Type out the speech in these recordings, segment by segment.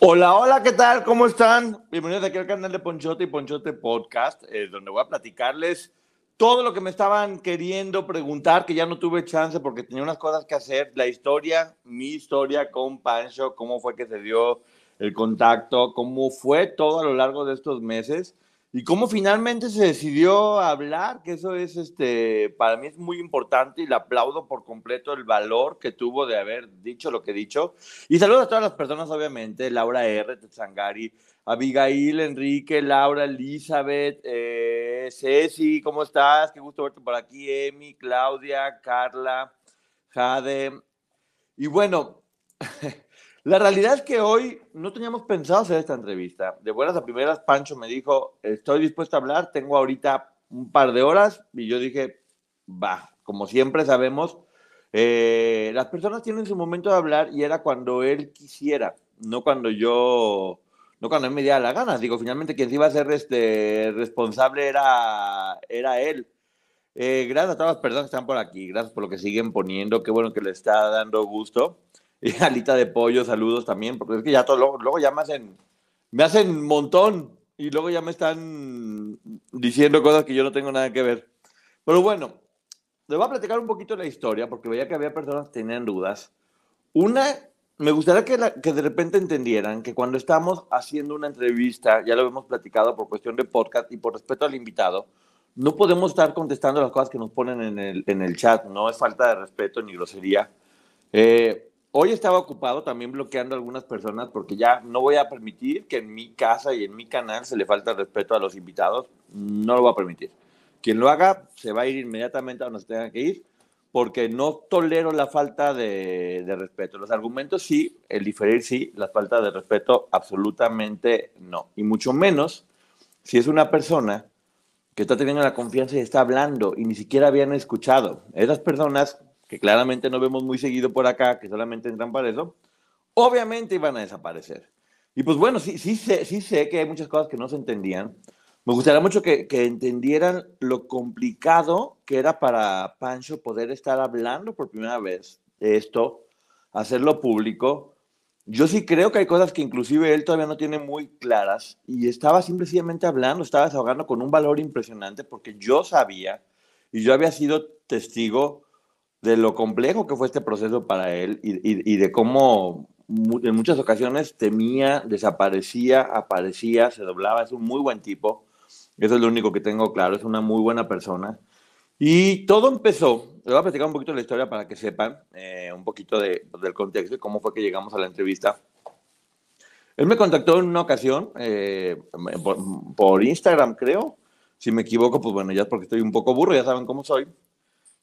Hola, hola, ¿qué tal? ¿Cómo están? Bienvenidos aquí al canal de Ponchote y Ponchote Podcast, eh, donde voy a platicarles todo lo que me estaban queriendo preguntar, que ya no tuve chance porque tenía unas cosas que hacer. La historia, mi historia con Pancho, cómo fue que se dio el contacto, cómo fue todo a lo largo de estos meses. Y cómo finalmente se decidió hablar, que eso es, este, para mí es muy importante y le aplaudo por completo el valor que tuvo de haber dicho lo que dicho. Y saludo a todas las personas, obviamente, Laura R., Tetzangari, Abigail, Enrique, Laura, Elizabeth, eh, Ceci, ¿cómo estás? Qué gusto verte por aquí, Emi, Claudia, Carla, Jade. Y bueno, La realidad es que hoy no teníamos pensado hacer esta entrevista. De buenas a primeras, Pancho me dijo, estoy dispuesto a hablar, tengo ahorita un par de horas y yo dije, va, como siempre sabemos, eh, las personas tienen su momento de hablar y era cuando él quisiera, no cuando yo, no cuando él me diera la gana. Digo, finalmente quien se iba a ser este, responsable era, era él. Eh, gracias a todas las personas que están por aquí, gracias por lo que siguen poniendo, qué bueno que le está dando gusto. Y alita de pollo, saludos también, porque es que ya todo, luego, ya me hacen, me hacen montón y luego ya me están diciendo cosas que yo no tengo nada que ver. Pero bueno, les voy a platicar un poquito la historia, porque veía que había personas que tenían dudas. Una, me gustaría que, que de repente entendieran que cuando estamos haciendo una entrevista, ya lo hemos platicado por cuestión de podcast y por respeto al invitado, no podemos estar contestando las cosas que nos ponen en el, en el chat, no es falta de respeto ni grosería. Eh, Hoy estaba ocupado también bloqueando a algunas personas porque ya no voy a permitir que en mi casa y en mi canal se le falte respeto a los invitados. No lo voy a permitir. Quien lo haga se va a ir inmediatamente a donde se tenga que ir porque no tolero la falta de, respeto. Los argumentos sí, el diferir sí, la falta de respeto absolutamente no. Y mucho menos si es una persona que está teniendo la confianza y está hablando y ni siquiera habían escuchado. Esas personas que claramente no vemos muy seguido por acá, que solamente entran para eso, obviamente iban a desaparecer. Y pues bueno, sí, sí, sé, sí sé que hay muchas cosas que no se entendían. Me gustaría mucho que, que entendieran lo complicado que era para Pancho poder estar hablando por primera vez de esto, hacerlo público. Yo sí creo que hay cosas que inclusive él todavía no tiene muy claras y estaba simplemente hablando, estaba desahogando con un valor impresionante porque yo sabía y yo había sido testigo de lo complejo que fue este proceso para él y, de cómo en muchas ocasiones temía, desaparecía, aparecía, se doblaba. Es un muy buen tipo. Eso es lo único que tengo claro. Es una muy buena persona. Y todo empezó, le voy a platicar un poquito la historia para que sepan eh, un poquito de, del contexto y cómo fue que llegamos a la entrevista. Él me contactó en una ocasión eh, por, por, Instagram, creo. Si me equivoco, pues bueno, ya es porque estoy un poco burro, ya saben cómo soy.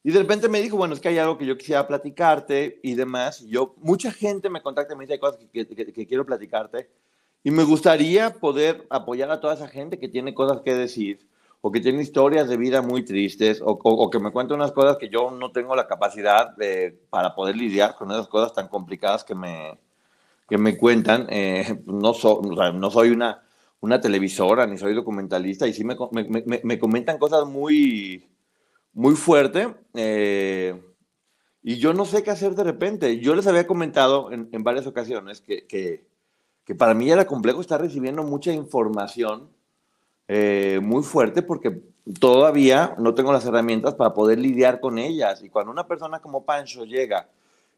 Y de repente me dijo, bueno, es que hay algo que yo quisiera platicarte y demás. yo, mucha gente me contacta y me dice cosas que, que, quiero platicarte. Y me gustaría poder apoyar a toda esa gente que tiene cosas que decir o que tiene historias de vida muy tristes o, o, que me cuenta unas cosas que yo no tengo la capacidad de, para poder lidiar con esas cosas tan complicadas que me, que me cuentan. Eh, no, no soy una, una televisora ni soy documentalista y sí me, me, me comentan cosas muy muy fuerte. Eh, y yo no sé qué hacer de repente. Yo les había comentado en, varias ocasiones que, que, para mí era complejo estar recibiendo mucha información eh, muy fuerte porque todavía no tengo las herramientas para poder lidiar con ellas. Y cuando una persona como Pancho llega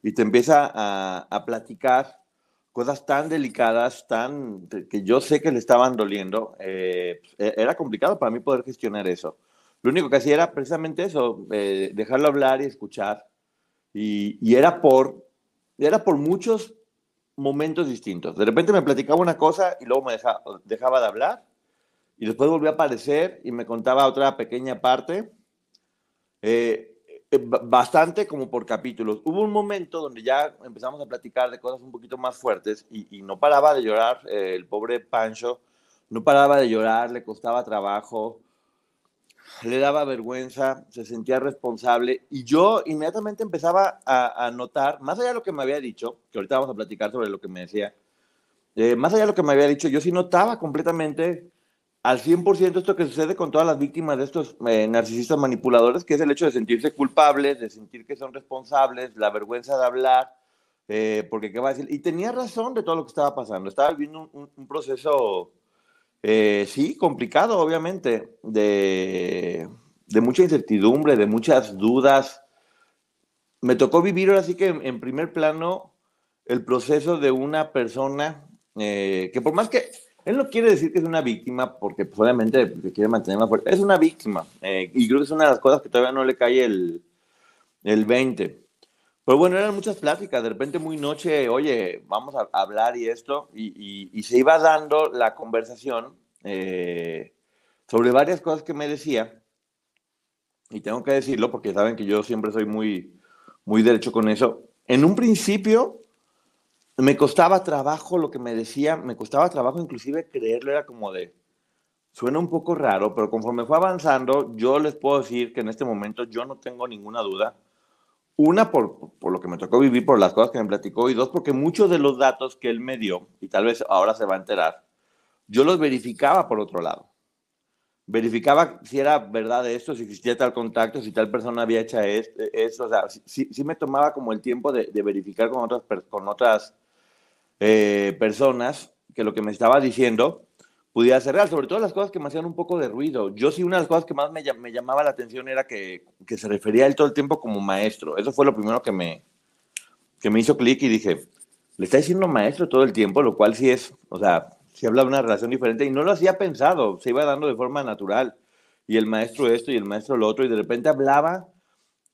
y te empieza a, a platicar cosas tan delicadas, tan que yo sé que le estaban doliendo, eh, era complicado para mí poder gestionar eso. Lo único que hacía era precisamente eso, eh, dejarlo hablar y escuchar. Y, era, por, era por muchos momentos distintos. De repente me platicaba una cosa y luego me dejaba, dejaba de hablar y después volvió a aparecer y me contaba otra pequeña parte, eh, eh bastante como por capítulos. Hubo un momento donde ya empezamos a platicar de cosas un poquito más fuertes y, no paraba de llorar el pobre Pancho, no paraba de llorar, le costaba trabajo, le daba vergüenza, se sentía responsable y yo inmediatamente empezaba a, notar, más allá de lo que me había dicho, que ahorita vamos a platicar sobre lo que me decía, eh, más allá de lo que me había dicho, yo sí notaba completamente al 100% esto que sucede con todas las víctimas de estos eh, narcisistas manipuladores, que es el hecho de sentirse culpables, de sentir que son responsables, la vergüenza de hablar, eh, porque qué va a decir. Y tenía razón de todo lo que estaba pasando. Estaba viviendo un proceso, eh, sí, complicado, obviamente, de, mucha incertidumbre, de muchas dudas. Me tocó vivir ahora sí que en, primer plano el proceso de una persona eh, que por más que él no quiere decir que es una víctima porque pues, obviamente quiere mantener más fuerte. Es una víctima. Eh, y creo que es una de las cosas que todavía no le cae el, el 20. Pero bueno, eran muchas pláticas. De repente muy noche, oye, vamos a hablar y esto. Y, y, y se iba dando la conversación eh, sobre varias cosas que me decía. Y tengo que decirlo porque saben que yo siempre soy muy, muy derecho con eso. En un principio me costaba trabajo lo que me decía, me costaba trabajo inclusive creerlo, era como de, suena un poco raro, pero conforme fue avanzando, yo les puedo decir que en este momento yo no tengo ninguna duda. Una, por, por lo que me tocó vivir, por las cosas que me platicó, y dos, porque muchos de los datos que él me dio, y tal vez ahora se va a enterar, yo los verificaba por otro lado. Verificaba si era verdad esto, si existía tal contacto, si tal persona había hecho eso, o sea, sí, sí me tomaba como el tiempo de, de verificar con otras, con otras eh, personas que lo que me estaba diciendo pudiera ser real, sobre todo las cosas que me hacían un poco de ruido. Yo sí, una de las cosas que más me, llamaba la atención era que, que, se refería a él todo el tiempo como maestro. Eso fue lo primero que me, que me hizo clic y dije, le está diciendo maestro todo el tiempo, lo cual sí es, o sea, sí habla de una relación diferente y no lo hacía pensado, se iba dando de forma natural. Y el maestro esto y el maestro lo otro, y de repente hablaba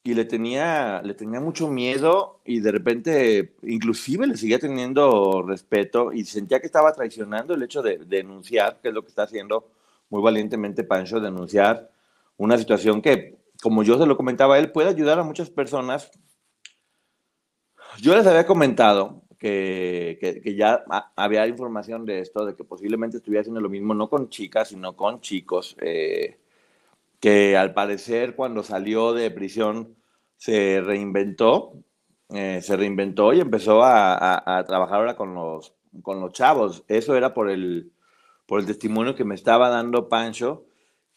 y le tenía, le tenía mucho miedo y de repente inclusive le seguía teniendo respeto y sentía que estaba traicionando el hecho de, de denunciar, que es lo que está haciendo muy valientemente Pancho, denunciar una situación que, como yo se lo comentaba a él, puede ayudar a muchas personas. Yo les había comentado que, que, que ya había información de esto, de que posiblemente estuviera haciendo lo mismo, no con chicas, sino con chicos. Eh, que al parecer cuando salió de prisión se reinventó, eh, se reinventó y empezó a, trabajar ahora con los, con los chavos. Eso era por el, por el testimonio que me estaba dando Pancho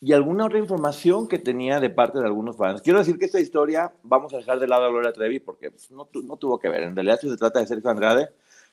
y alguna otra información que tenía de parte de algunos fans. Quiero decir que esta historia vamos a dejar de lado a Gloria Trevi porque pues, no, no tuvo que ver. En realidad se trata de Sergio Andrade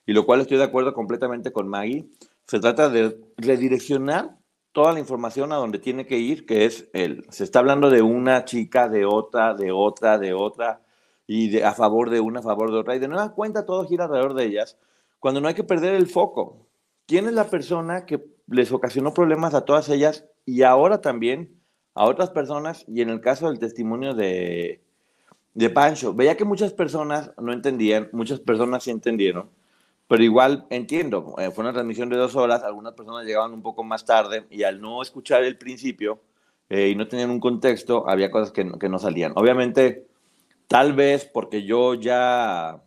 y lo cual estoy de acuerdo completamente con Maggie. Se trata de redireccionar toda la información a donde tiene que ir, que es él. Se está hablando de una chica, de otra, de otra, de otra, y a favor de una, a favor de otra, y de nueva cuenta todo gira alrededor de ellas, cuando no hay que perder el foco. ¿Quién es la persona que les ocasionó problemas a todas ellas y ahora también a otras personas? Y en el caso del testimonio de, de Pancho, veía que muchas personas no entendían, muchas personas sí entendieron, pero igual entiendo, eh, fue una transmisión de dos horas, algunas personas llegaban un poco más tarde y al no escuchar el principio eh, y no tenían un contexto, había cosas que, que, no salían. Obviamente, tal vez porque yo ya,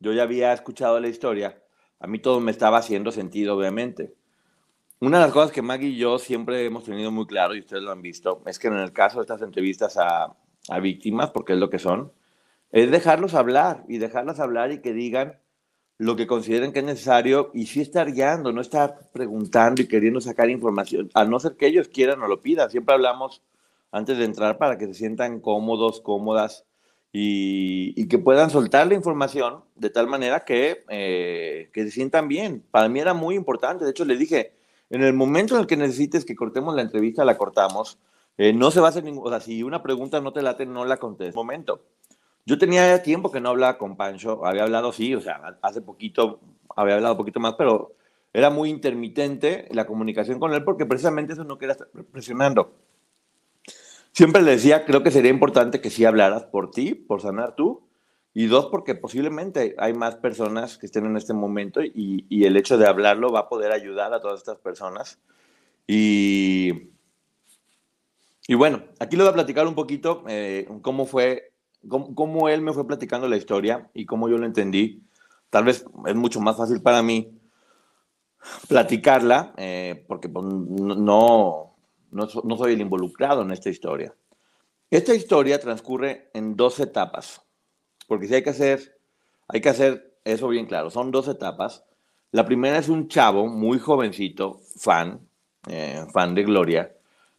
yo ya había escuchado la historia, a mí todo me estaba haciendo sentido, obviamente. Una de las cosas que Maggie y yo siempre hemos tenido muy claro, y ustedes lo han visto, es que en el caso de estas entrevistas a, a víctimas, porque es lo que son, es dejarlos hablar y dejarlas hablar y que digan lo que consideren que es necesario y sí estar guiando, no estar preguntando y queriendo sacar información, a no ser que ellos quieran o lo pidan. Siempre hablamos antes de entrar para que se sientan cómodos, cómodas y, y que puedan soltar la información de tal manera que, eh, que se sientan bien. Para mí era muy importante, de hecho le dije, en el momento en el que necesites que cortemos la entrevista, la cortamos. Eh, no se va a hacer ningún, o sea, si una pregunta no te late, no la contestes. Momento Yo tenía tiempo que no hablaba con Pancho, había hablado, sí, o sea, hace poquito, había hablado un poquito más, pero era muy intermitente la comunicación con él porque precisamente eso no quería estar presionando. Siempre le decía, creo que sería importante que sí hablaras por ti, por sanar tú, y dos, porque posiblemente hay más personas que estén en este momento y, y el hecho de hablarlo va a poder ayudar a todas estas personas. Y, y bueno, aquí le voy a platicar un poquito eh, cómo fue, cómo, cómo, él me fue platicando la historia y cómo yo lo entendí. Tal vez es mucho más fácil para mí platicarla, eh, porque pues, no, no, no soy el involucrado en esta historia. Esta historia transcurre en dos etapas. Porque si hay que hacer, hay que hacer eso bien claro. Son dos etapas. La primera es un chavo muy jovencito, fan, eh, fan de Gloria,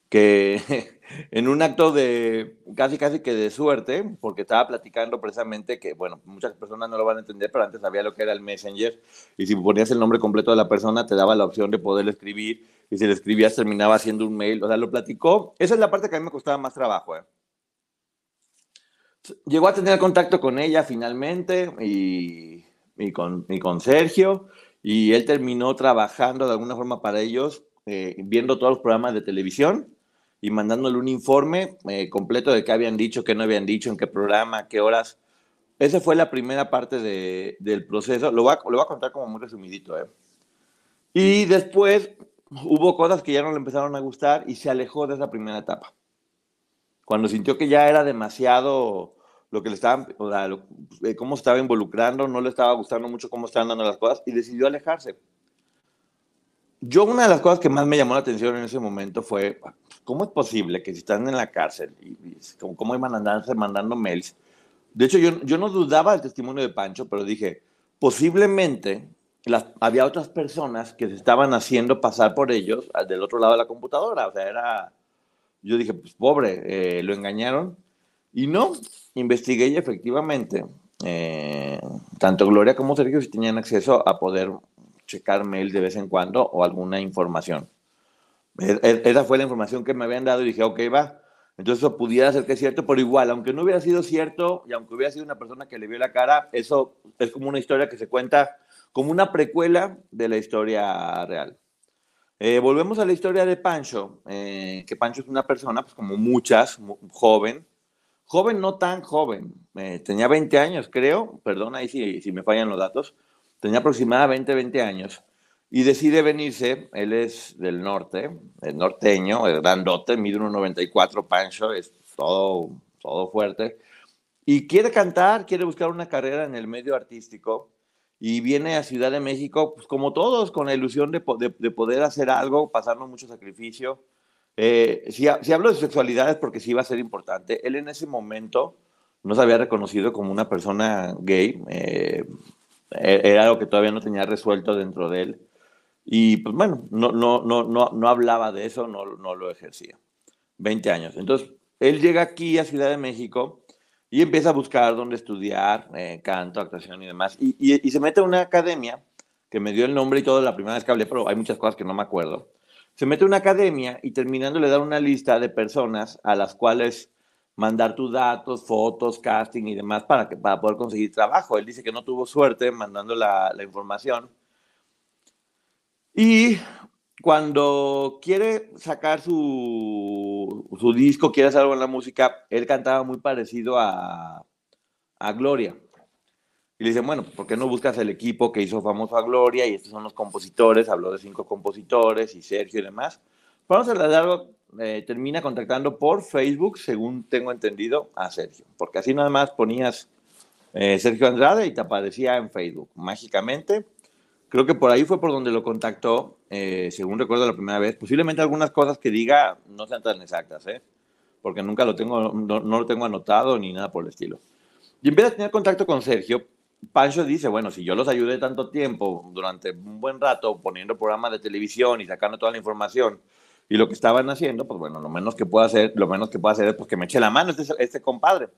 que en un acto de casi casi que de suerte, porque estaba platicando precisamente que, bueno, muchas personas no lo van a entender, pero antes sabía lo que era el Messenger, y si ponías el nombre completo de la persona, te daba la opción de poder escribir, y si le escribías terminaba haciendo un mail, o sea, lo platicó. Esa es la parte que a mí me costaba más trabajo, ¿eh? llegó a tener contacto con ella finalmente y, y, con, y, con, Sergio y él terminó trabajando de alguna forma para ellos, eh, viendo todos los programas de televisión y mandándole un informe eh, completo de qué habían dicho, qué no habían dicho, en qué programa, qué horas. Esa fue la primera parte de, del proceso. Lo voy, a, lo voy a contar como muy resumidito. ¿eh? Y después hubo cosas que ya no le empezaron a gustar y se alejó de esa primera etapa. Cuando sintió que ya era demasiado lo que le estaban, o sea, lo, eh, cómo estaba involucrando, no le estaba gustando mucho cómo estaban dando las cosas y decidió alejarse. Yo una de las cosas que más me llamó la atención en ese momento fue, ¿cómo es posible que si están en la cárcel y, y cómo iban a andarse mandando mails? De hecho, yo, yo no dudaba del testimonio de Pancho, pero dije, posiblemente las, había otras personas que se estaban haciendo pasar por ellos del otro lado de la computadora. O sea, era, yo dije, pues pobre, eh, lo engañaron. Y no, investigué y efectivamente, eh, tanto Gloria como Sergio sí tenían acceso a poder checar mail de vez en cuando o alguna información. Esa fue la información que me habían dado y dije, ok, va. Entonces eso pudiera ser que es cierto, pero igual, aunque no hubiera sido cierto y aunque hubiera sido una persona que le vio la cara, eso es como una historia que se cuenta como una precuela de la historia real. Eh, volvemos a la historia de Pancho, eh, que Pancho es una persona, pues como muchas, joven, joven, no tan joven, eh, tenía 20 años, creo, perdón ahí si, si me fallan los datos, tenía aproximadamente 20 años y decide venirse, él es del norte, el norteño, el grandote, mide 1,94, Pancho, es todo, todo fuerte, y quiere cantar, quiere buscar una carrera en el medio artístico, y viene a Ciudad de México, pues como todos, con la ilusión de, de, de poder hacer algo, pasarnos mucho sacrificio, eh, si, si, hablo de sexualidad es porque sí iba a ser importante. Él en ese momento no se había reconocido como una persona gay. Eh, e-, era algo que todavía no tenía resuelto dentro de él. Y pues bueno, no, no, no, no, no hablaba de eso, no, no lo ejercía. 20 años. Entonces, él llega aquí a Ciudad de México y empieza a buscar dónde estudiar eh, canto, actuación y demás. Y, y, se mete a una academia que me dio el nombre y todo la primera vez que hablé, pero hay muchas cosas que no me acuerdo se mete a una academia y terminando le da una lista de personas a las cuales mandar tus datos, fotos, casting y demás para, que, para poder conseguir trabajo. Él dice que no tuvo suerte mandando la, la información. Y cuando quiere sacar su, su, disco, quiere hacer algo en la música, él cantaba muy parecido a, a Gloria. Y le dicen, bueno, ¿por qué no buscas el equipo que hizo famoso a Gloria? Y estos son los compositores, habló de cinco compositores y Sergio y demás. Vamos a algo, eh, termina contactando por Facebook, según tengo entendido, a Sergio. Porque así nada más ponías eh, Sergio Andrade y te aparecía en Facebook, mágicamente. Creo que por ahí fue por donde lo contactó, eh, según recuerdo la primera vez. Posiblemente algunas cosas que diga no sean tan exactas, ¿eh? porque nunca lo tengo, no, no lo tengo anotado ni nada por el estilo. Y empieza a tener contacto con Sergio Pancho dice, bueno, si yo los ayudé tanto tiempo, durante un buen rato, poniendo programas de televisión y sacando toda la información y lo que estaban haciendo, pues bueno, lo menos que puedo hacer, lo menos que puedo hacer es pues, que me eche la mano este, este compadre.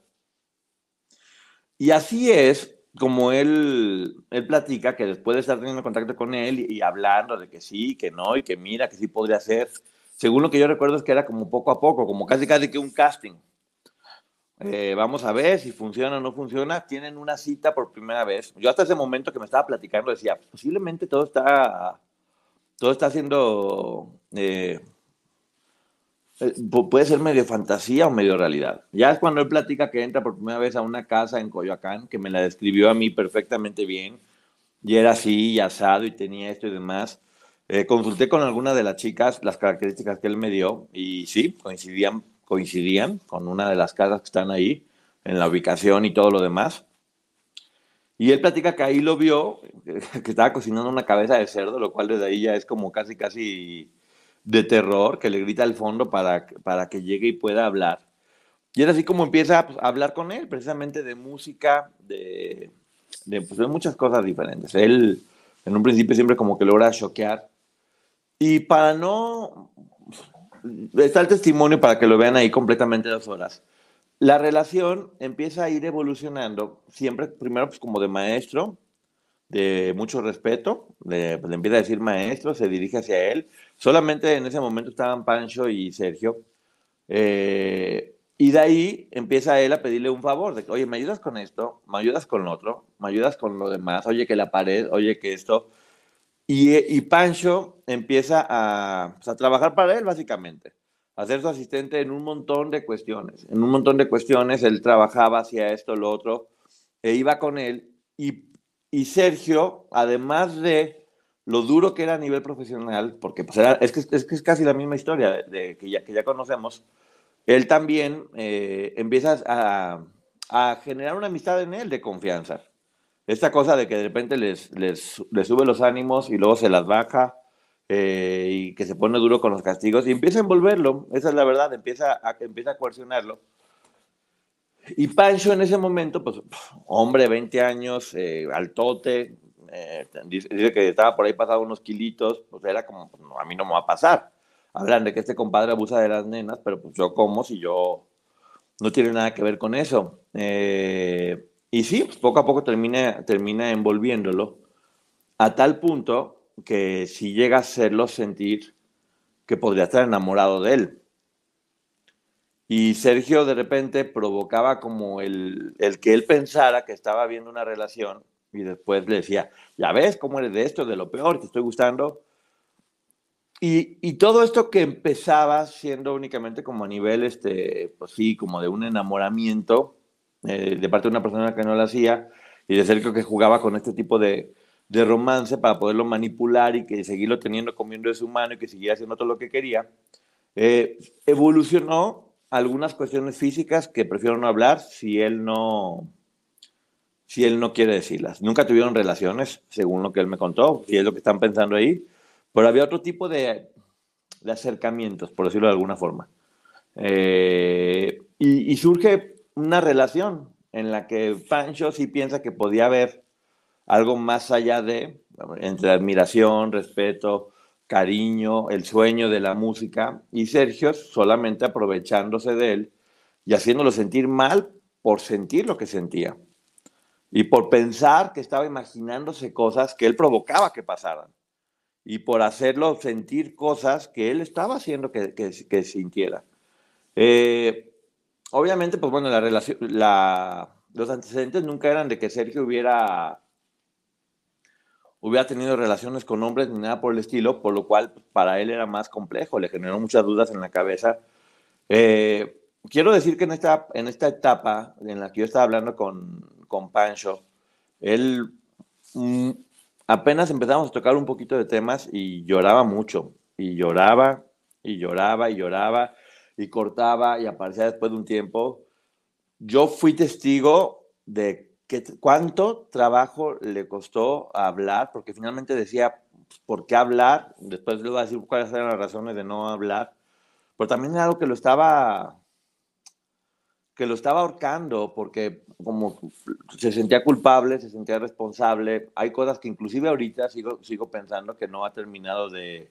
Y así es como él, él platica que después de estar teniendo contacto con él y, hablando de que sí, que no, y que mira, que sí podría ser, según lo que yo recuerdo es que era como poco a poco, como casi casi que un casting Eh, vamos a ver si funciona o no funciona. Tienen una cita por primera vez. Yo hasta ese momento que me estaba platicando decía, posiblemente todo está, todo está haciendo, eh, eh, puede ser medio fantasía o medio realidad. Ya es cuando él platica que entra por primera vez a una casa en Coyoacán, que me la describió a mí perfectamente bien, y era así, y asado, y tenía esto y demás. consulté con alguna de las chicas las características que él me dio, y sí, coincidían coincidían con una de las casas que están ahí, en la ubicación y todo lo demás. Y él platica que ahí lo vio, que estaba cocinando una cabeza de cerdo, lo cual desde ahí ya es como casi, casi de terror, que le grita al fondo para, para que llegue y pueda hablar. Y es así como empieza pues, a hablar con él, precisamente de música, de, de, pues, de muchas cosas diferentes. Él, en un principio, siempre como que logra choquear. Y para no está el testimonio para que lo vean ahí completamente dos horas. La relación empieza a ir evolucionando, siempre primero pues como de maestro, de mucho respeto, le, pues, empieza a decir maestro, se dirige hacia él. Solamente en ese momento estaban Pancho y Sergio. Eh, y de ahí empieza él a pedirle un favor, de que, oye, ¿me ayudas con esto? ¿Me ayudas con lo otro? ¿Me ayudas con lo demás? Oye, que la pared, oye, que esto. Y, Pancho empieza pues, a, trabajar para él, básicamente, a ser su asistente en un montón de cuestiones. En un montón de cuestiones él trabajaba, hacia esto, lo otro, e iba con él. Y, Sergio, además de lo duro que era a nivel profesional, porque pues, es, que, es, casi la misma historia de, que, ya, que ya conocemos, él también eh, empieza a, generar una amistad en él de confianza esta cosa de que de repente les, les, les sube los ánimos y luego se las baja eh, y que se pone duro con los castigos y empieza a envolverlo, esa es la verdad, empieza a, empieza a coercionarlo. Y Pancho en ese momento, pues, hombre, 20 años, eh, altote, eh, dice, que estaba por ahí pasado unos kilitos, pues era como, pues, a mí no me va a pasar. Hablan de que este compadre abusa de las nenas, pero pues yo como si yo no tiene nada que ver con eso. Eh, y sí, pues, poco a poco termina, termina envolviéndolo a tal punto que si llega a hacerlo sentir que podría estar enamorado de él. Y Sergio de repente provocaba como el, el, que él pensara que estaba viendo una relación y después le decía, ya ves cómo eres de esto, de lo peor, te estoy gustando. Y, y, todo esto que empezaba siendo únicamente como a nivel, este, pues sí, como de un enamoramiento, eh, de parte de una persona que no lo hacía y de Sergio que jugaba con este tipo de, de romance para poderlo manipular y que seguirlo teniendo comiendo de su mano y que siguiera haciendo todo lo que quería, eh, evolucionó algunas cuestiones físicas que prefiero no hablar si él no si él no quiere decirlas. Nunca tuvieron relaciones, según lo que él me contó, y es lo que están pensando ahí, pero había otro tipo de, de acercamientos, por decirlo de alguna forma. Eh, y, y, surge una relación en la que Pancho sí piensa que podía haber algo más allá de, entre admiración, respeto, cariño, el sueño de la música, y Sergio solamente aprovechándose de él y haciéndolo sentir mal por sentir lo que sentía y por pensar que estaba imaginándose cosas que él provocaba que pasaran y por hacerlo sentir cosas que él estaba haciendo que, que, sintiera. Eh, obviamente, pues bueno, la relación, la, los antecedentes nunca eran de que Sergio hubiera, hubiera tenido relaciones con hombres ni nada por el estilo, por lo cual pues, para él era más complejo, le generó muchas dudas en la cabeza. Eh, quiero decir que en esta, en esta etapa en la que yo estaba hablando con, con Pancho, él mm, apenas empezamos a tocar un poquito de temas y lloraba mucho, y lloraba, y lloraba, y lloraba y cortaba y aparecía después de un tiempo. Yo fui testigo de que, cuánto trabajo le costó hablar, porque finalmente decía, ¿por qué hablar? Después le voy a decir cuáles eran las razones de no hablar, pero también era algo que lo estaba que lo estaba ahorcando porque como se sentía culpable, se sentía responsable, hay cosas que inclusive ahorita sigo, sigo pensando que no ha terminado de,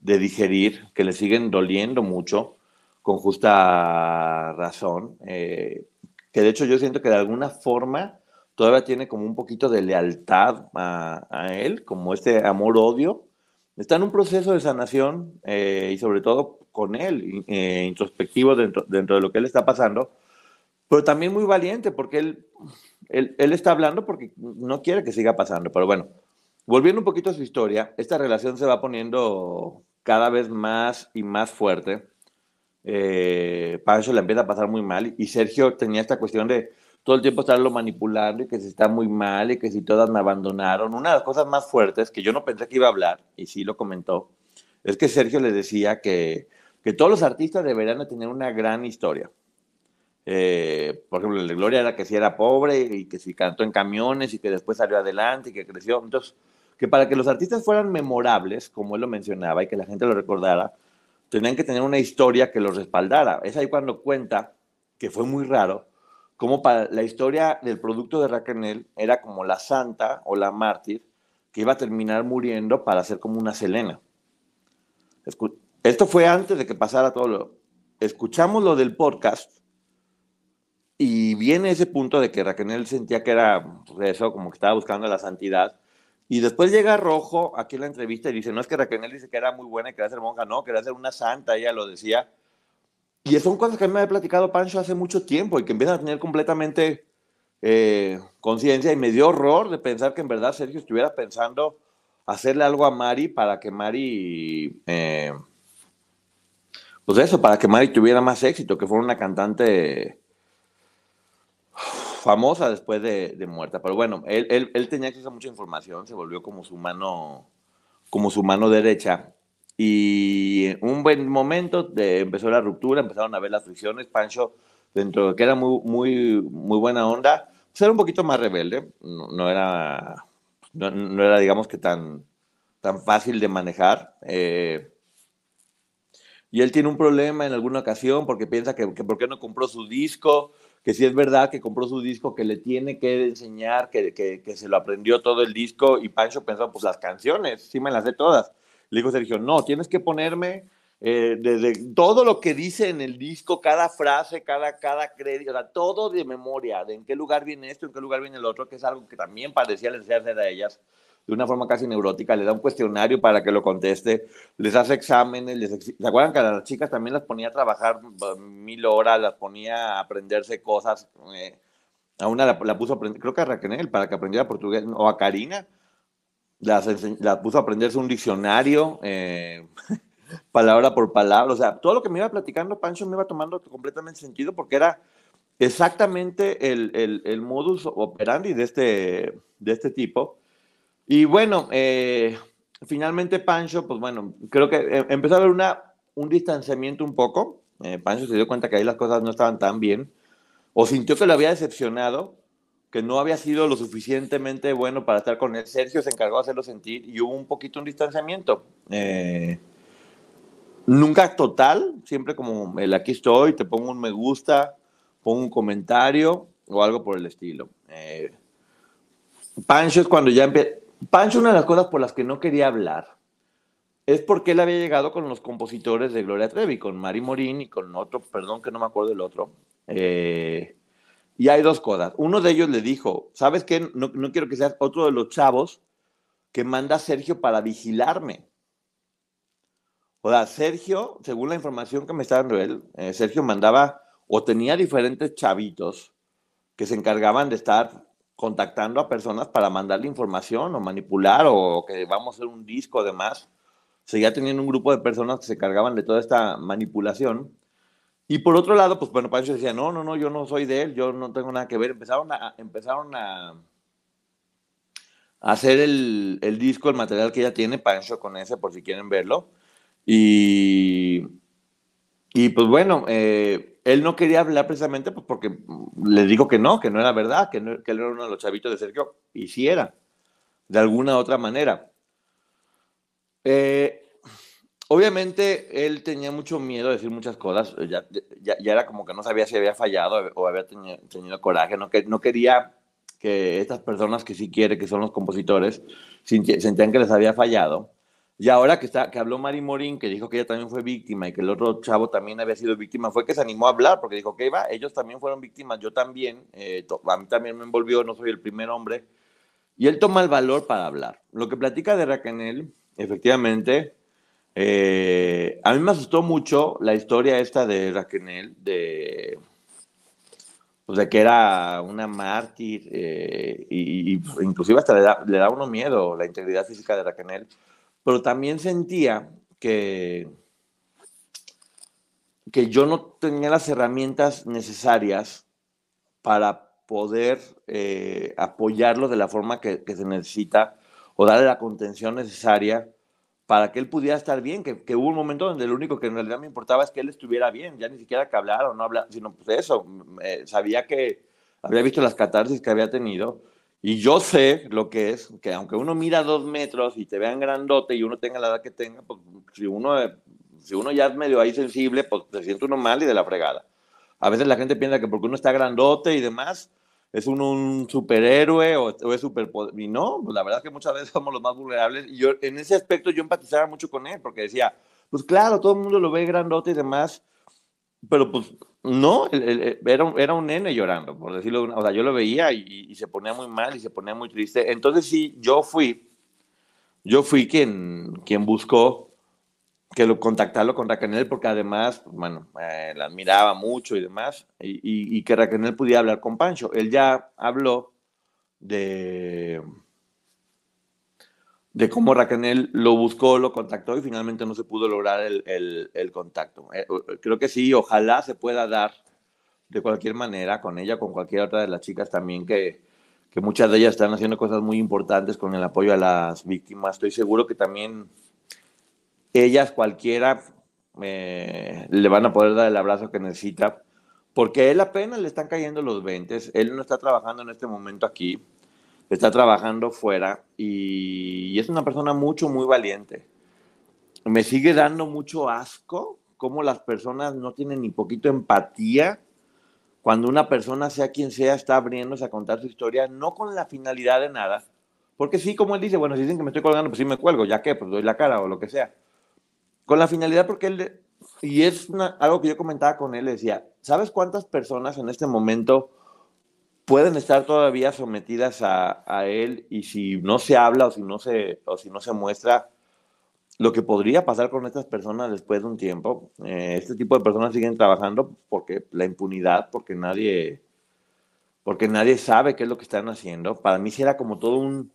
de digerir, que le siguen doliendo mucho con justa razón, eh, que de hecho yo siento que de alguna forma todavía tiene como un poquito de lealtad a, él, como este amor-odio. Está en un proceso de sanación eh, y sobre todo con él, eh, introspectivo dentro, dentro de lo que él está pasando, pero también muy valiente porque él, él, él, está hablando porque no quiere que siga pasando. Pero bueno, volviendo un poquito a su historia, esta relación se va poniendo cada vez más y más fuerte. Eh, Pancho le empieza a pasar muy mal y Sergio tenía esta cuestión de todo el tiempo estarlo manipulando y que se está muy mal y que si todas me abandonaron. Una de las cosas más fuertes que yo no pensé que iba a hablar, y sí lo comentó, es que Sergio le decía que, que todos los artistas deberían de tener una gran historia. Eh, por ejemplo, el de Gloria era que si era pobre y que si cantó en camiones y que después salió adelante y que creció. Entonces, que para que los artistas fueran memorables, como él lo mencionaba, y que la gente lo recordara, tenían que tener una historia que los respaldara. Es ahí cuando cuenta, que fue muy raro, como para la historia del producto de Raquel era como la santa o la mártir que iba a terminar muriendo para ser como una Selena. Esto fue antes de que pasara todo lo... Escuchamos lo del podcast y viene ese punto de que Raquel sentía que era pues, eso, como que estaba buscando la santidad. Y después llega Rojo aquí en la entrevista y dice, no es que Raquel dice que era muy buena y quería ser monja, no, quería ser una santa, ella lo decía. Y son cosas que a mí me había platicado Pancho hace mucho tiempo y que empiezan a tener completamente eh, conciencia y me dio horror de pensar que en verdad Sergio estuviera pensando hacerle algo a Mari para que Mari, eh, pues eso, para que Mari tuviera más éxito, que fuera una cantante famosa después de, muerta. Pero bueno, él, él, él, tenía acceso a mucha información, se volvió como su mano, como su mano derecha. Y un buen momento de, empezó la ruptura, empezaron a ver las fricciones. Pancho, dentro de que era muy, muy, muy buena onda, pues era un poquito más rebelde. No, era, no, era, digamos que tan, tan fácil de manejar. Eh, y él tiene un problema en alguna ocasión porque piensa que, que por qué no compró su disco, que si es verdad que compró su disco, que le tiene que enseñar, que, que, que, se lo aprendió todo el disco, y Pancho pensó, pues las canciones, sí me las sé todas. Le dijo Sergio, no, tienes que ponerme eh, desde todo lo que dice en el disco, cada frase, cada, cada crédito, o todo de memoria, de en qué lugar viene esto, en qué lugar viene el otro, que es algo que también parecía les hacer a ellas de una forma casi neurótica, le da un cuestionario para que lo conteste, les hace exámenes, les ¿se acuerdan que a las chicas también las ponía a trabajar mil horas, las ponía a aprenderse cosas? Eh, a una la, puso a aprender, creo que a Raquel, para que aprendiera portugués, o a Karina, las, la puso a aprenderse un diccionario, eh, palabra por palabra, o sea, todo lo que me iba platicando Pancho me iba tomando completamente sentido porque era exactamente el, el, el modus operandi de este, de este tipo y bueno, eh, finalmente Pancho, pues bueno, creo que eh, empezó a haber una, un distanciamiento un poco. Eh, Pancho se dio cuenta que ahí las cosas no estaban tan bien, o sintió que lo había decepcionado, que no había sido lo suficientemente bueno para estar con él. Sergio se encargó de hacerlo sentir y hubo un poquito un distanciamiento. nunca total, siempre como el aquí estoy, te pongo un me gusta, pongo un comentario o algo por el estilo. Pancho es cuando ya empieza Pancho, una de las cosas por las que no quería hablar es porque él había llegado con los compositores de Gloria Trevi, con Mari Morín y con otro, perdón que no me acuerdo del otro. Eh, y hay dos cosas. Uno de ellos le dijo, ¿sabes qué? No, quiero que seas otro de los chavos que manda Sergio para vigilarme. O sea, Sergio, según la información que me está dando él, eh, Sergio mandaba o tenía diferentes chavitos que se encargaban de estar contactando a personas para mandarle información o manipular o que vamos a hacer un disco además. Seguía teniendo un grupo de personas que se cargaban de toda esta manipulación. Y por otro lado, pues bueno, Pancho decía, no, no, no, yo no soy de él, yo no tengo nada que ver. Empezaron a, empezaron a, hacer el, el disco, el material que ya tiene Pancho con ese, por si quieren verlo. Y, y pues bueno, eh, él no quería hablar precisamente pues, porque le digo que no, que no era verdad, que, él era uno de los chavitos de Sergio, y sí era, de alguna otra manera. Eh, obviamente él tenía mucho miedo de decir muchas cosas, ya, ya, era como que no sabía si había fallado o había tenido, coraje, no, que, no quería que estas personas que sí quiere, que son los compositores, sentían que les había fallado. Y ahora que, está, que habló Mari Morín, que dijo que ella también fue víctima y que el otro chavo también había sido víctima, fue que se animó a hablar, porque dijo que iba, ellos también fueron víctimas, yo también, eh, a mí también me envolvió, no soy el primer hombre. Y él toma el valor para hablar. Lo que platica de Raquel, efectivamente, eh, a mí me asustó mucho la historia esta de Raquel, de, pues, de que era una mártir, eh, y, inclusive hasta le da, le da uno miedo la integridad física de Raquel, pero también sentía que, que yo no tenía las herramientas necesarias para poder eh, apoyarlo de la forma que, se necesita o darle la contención necesaria para que él pudiera estar bien, que, que, hubo un momento donde lo único que en realidad me importaba es que él estuviera bien, ya ni siquiera que hablara o no hablara, sino pues eso, sabía que había visto las catarsis que había tenido y yo sé lo que es, que aunque uno mira dos metros y te vean grandote y uno tenga la edad que tenga, pues si uno, si uno ya es medio ahí sensible, pues se siente uno mal y de la fregada. A veces la gente piensa que porque uno está grandote y demás, es uno un superhéroe o, es super y no, pues la verdad es que muchas veces somos los más vulnerables y yo en ese aspecto yo empatizaba mucho con él porque decía, pues claro, todo el mundo lo ve grandote y demás, pero pues no, era, era un nene llorando, por decirlo, o sea, yo lo veía y, se ponía muy mal y se ponía muy triste. Entonces sí, yo fui, yo fui quien, quien buscó que lo contactarlo con Raquel porque además, bueno, eh, la admiraba mucho y demás, y, y, que Raquel pudiera hablar con Pancho. Él ya habló de de cómo Raquel lo buscó, lo contactó y finalmente no se pudo lograr el, el, contacto. Eh, creo que sí, ojalá se pueda dar de cualquier manera con ella, con cualquier otra de las chicas también, que, que muchas de ellas están haciendo cosas muy importantes con el apoyo a las víctimas. Estoy seguro que también ellas, cualquiera, eh, le van a poder dar el abrazo que necesita, porque él apenas le están cayendo los 20, él no está trabajando en este momento aquí está trabajando fuera y, es una persona mucho, muy valiente. Me sigue dando mucho asco cómo las personas no tienen ni poquito empatía cuando una persona, sea quien sea, está abriéndose a contar su historia, no con la finalidad de nada, porque sí, como él dice, bueno, si dicen que me estoy colgando, pues sí me cuelgo, ya que, pues doy la cara o lo que sea. Con la finalidad porque él, y es algo que yo comentaba con él, decía, ¿sabes cuántas personas en este momento pueden estar todavía sometidas a, él y si no se habla o si no se, o si no se muestra lo que podría pasar con estas personas después de un tiempo, eh, este tipo de personas siguen trabajando porque la impunidad, porque nadie, porque nadie sabe qué es lo que están haciendo. Para mí sí era como todo un,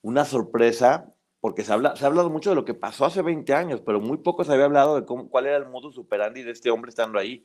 una sorpresa porque se, habla, se ha hablado mucho de lo que pasó hace 20 años, pero muy poco se había hablado de cómo, cuál era el modo superandi de este hombre estando ahí.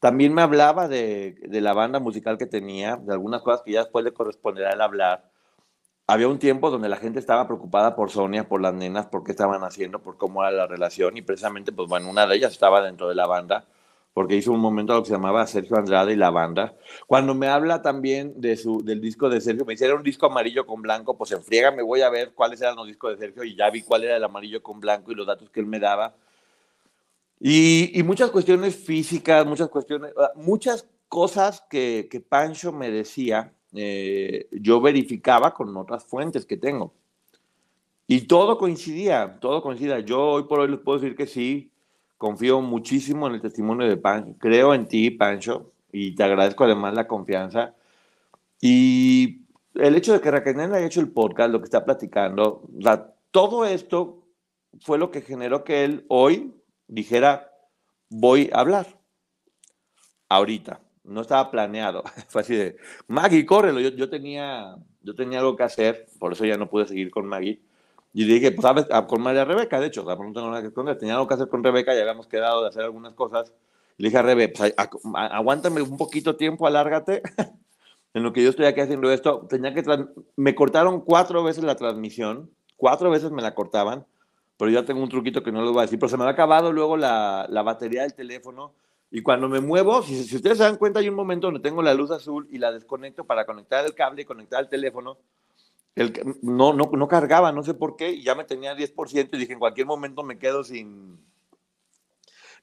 También me hablaba de, de, la banda musical que tenía, de algunas cosas que ya después le corresponderá el hablar. Había un tiempo donde la gente estaba preocupada por Sonia, por las nenas, por qué estaban haciendo, por cómo era la relación, y precisamente, pues bueno, una de ellas estaba dentro de la banda porque hizo un momento lo que se llamaba Sergio Andrade y la banda. Cuando me habla también de su, del disco de Sergio, me dice, era un disco amarillo con blanco, pues en me voy a ver cuáles eran los discos de Sergio y ya vi cuál era el amarillo con blanco y los datos que él me daba. Y, y muchas cuestiones físicas, muchas cuestiones, ah, muchas cosas que, que Pancho me decía, eh, yo verificaba con otras fuentes que tengo. Y todo coincidía, todo coincidía. Yo hoy por hoy les puedo decir que sí, confío muchísimo en el testimonio de Pancho, creo en ti, Pancho, y te agradezco además la confianza. Y el hecho de que Raquel haya hecho el podcast, lo que está platicando, todo esto fue lo que generó que él hoy dijera, voy a hablar. Ahorita. No estaba planeado. Fue así de, Maggie, córrelo. Yo, yo, tenía, yo tenía algo que hacer, por eso ya no pude seguir con Maggie. Y dije, pues, ¿sabes? Ah, con María Rebeca, de hecho, no tengo nada que esconder. Tenía algo que hacer con Rebeca y habíamos quedado de hacer algunas cosas. Le dije a Rebe, pues, aguántame un poquito tiempo, alárgate. en lo que yo estoy aquí haciendo esto, tenía que me cortaron cuatro veces la transmisión, cuatro veces me la cortaban, pero ya tengo un truquito que no les voy a decir, pero se me ha acabado luego la, la batería del teléfono y cuando me muevo, si, ustedes se dan cuenta, hay un momento donde tengo la luz azul y la desconecto para conectar el cable y conectar el teléfono no, no, no cargaba, no sé por qué, y ya me tenía 10% y dije, en cualquier momento me quedo sin,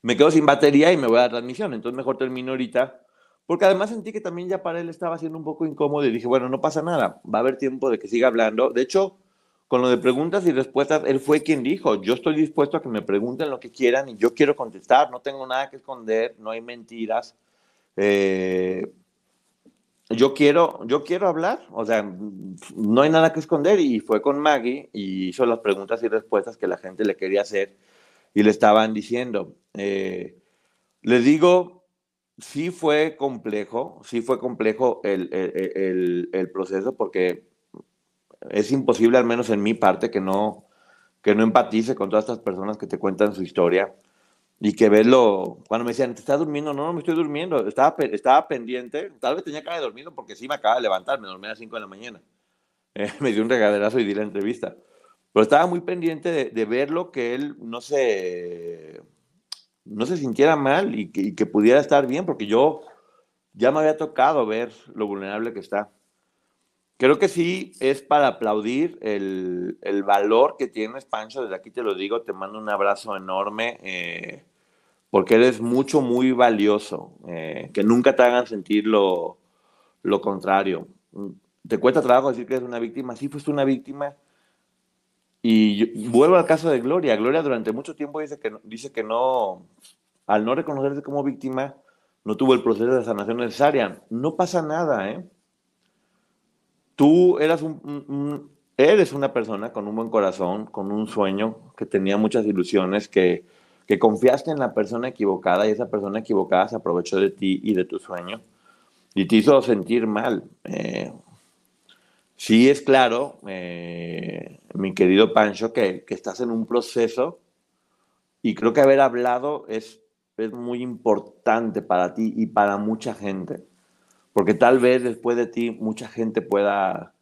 me quedo sin batería y me voy a la transmisión, entonces mejor termino ahorita porque además sentí que también ya para él estaba siendo un poco incómodo y dije, bueno, no pasa nada, va a haber tiempo de que siga hablando. De hecho, con lo de preguntas y respuestas, él fue quien dijo, yo estoy dispuesto a que me pregunten lo que quieran y yo quiero contestar, no tengo nada que esconder, no hay mentiras. Eh, yo quiero, yo quiero hablar, o sea, no hay nada que esconder y fue con Maggie y hizo las preguntas y respuestas que la gente le quería hacer y le estaban diciendo. Eh, les digo, sí fue complejo, sí fue complejo el, proceso porque es imposible, al menos en mi parte, que no, que no empatice con todas estas personas que te cuentan su historia y que verlo, cuando me decían, ¿te estás durmiendo? No, no me estoy durmiendo, estaba, estaba pendiente, tal vez tenía cara de dormido porque sí me acaba de levantar, me dormí a las 5 de la mañana. Eh, me dio un regaderazo y di la entrevista. Pero estaba muy pendiente de, de verlo, que él no se, no se sintiera mal y que pudiera estar bien, porque yo ya me había tocado ver lo vulnerable que está. Creo que sí es para aplaudir el, el, valor que tienes, Pancho. Desde aquí te lo digo, te mando un abrazo enorme, eh, porque eres mucho, muy valioso. Eh, que nunca te hagan sentir lo, lo, contrario. Te cuesta trabajo decir que eres una víctima. Sí, fuiste una víctima. Y vuelvo al caso de Gloria. Gloria durante mucho tiempo dice que, dice que no, al no reconocerse como víctima, no tuvo el proceso de sanación necesaria. No pasa nada, ¿eh? Tú eras un, eres una persona con un buen corazón, con un sueño, que tenía muchas ilusiones, que, que confiaste en la persona equivocada y esa persona equivocada se aprovechó de ti y de tu sueño y te hizo sentir mal. Eh, sí es claro, eh, mi querido Pancho, que, que, estás en un proceso y creo que haber hablado es, es muy importante para ti y para mucha gente porque tal vez después de ti mucha gente pueda,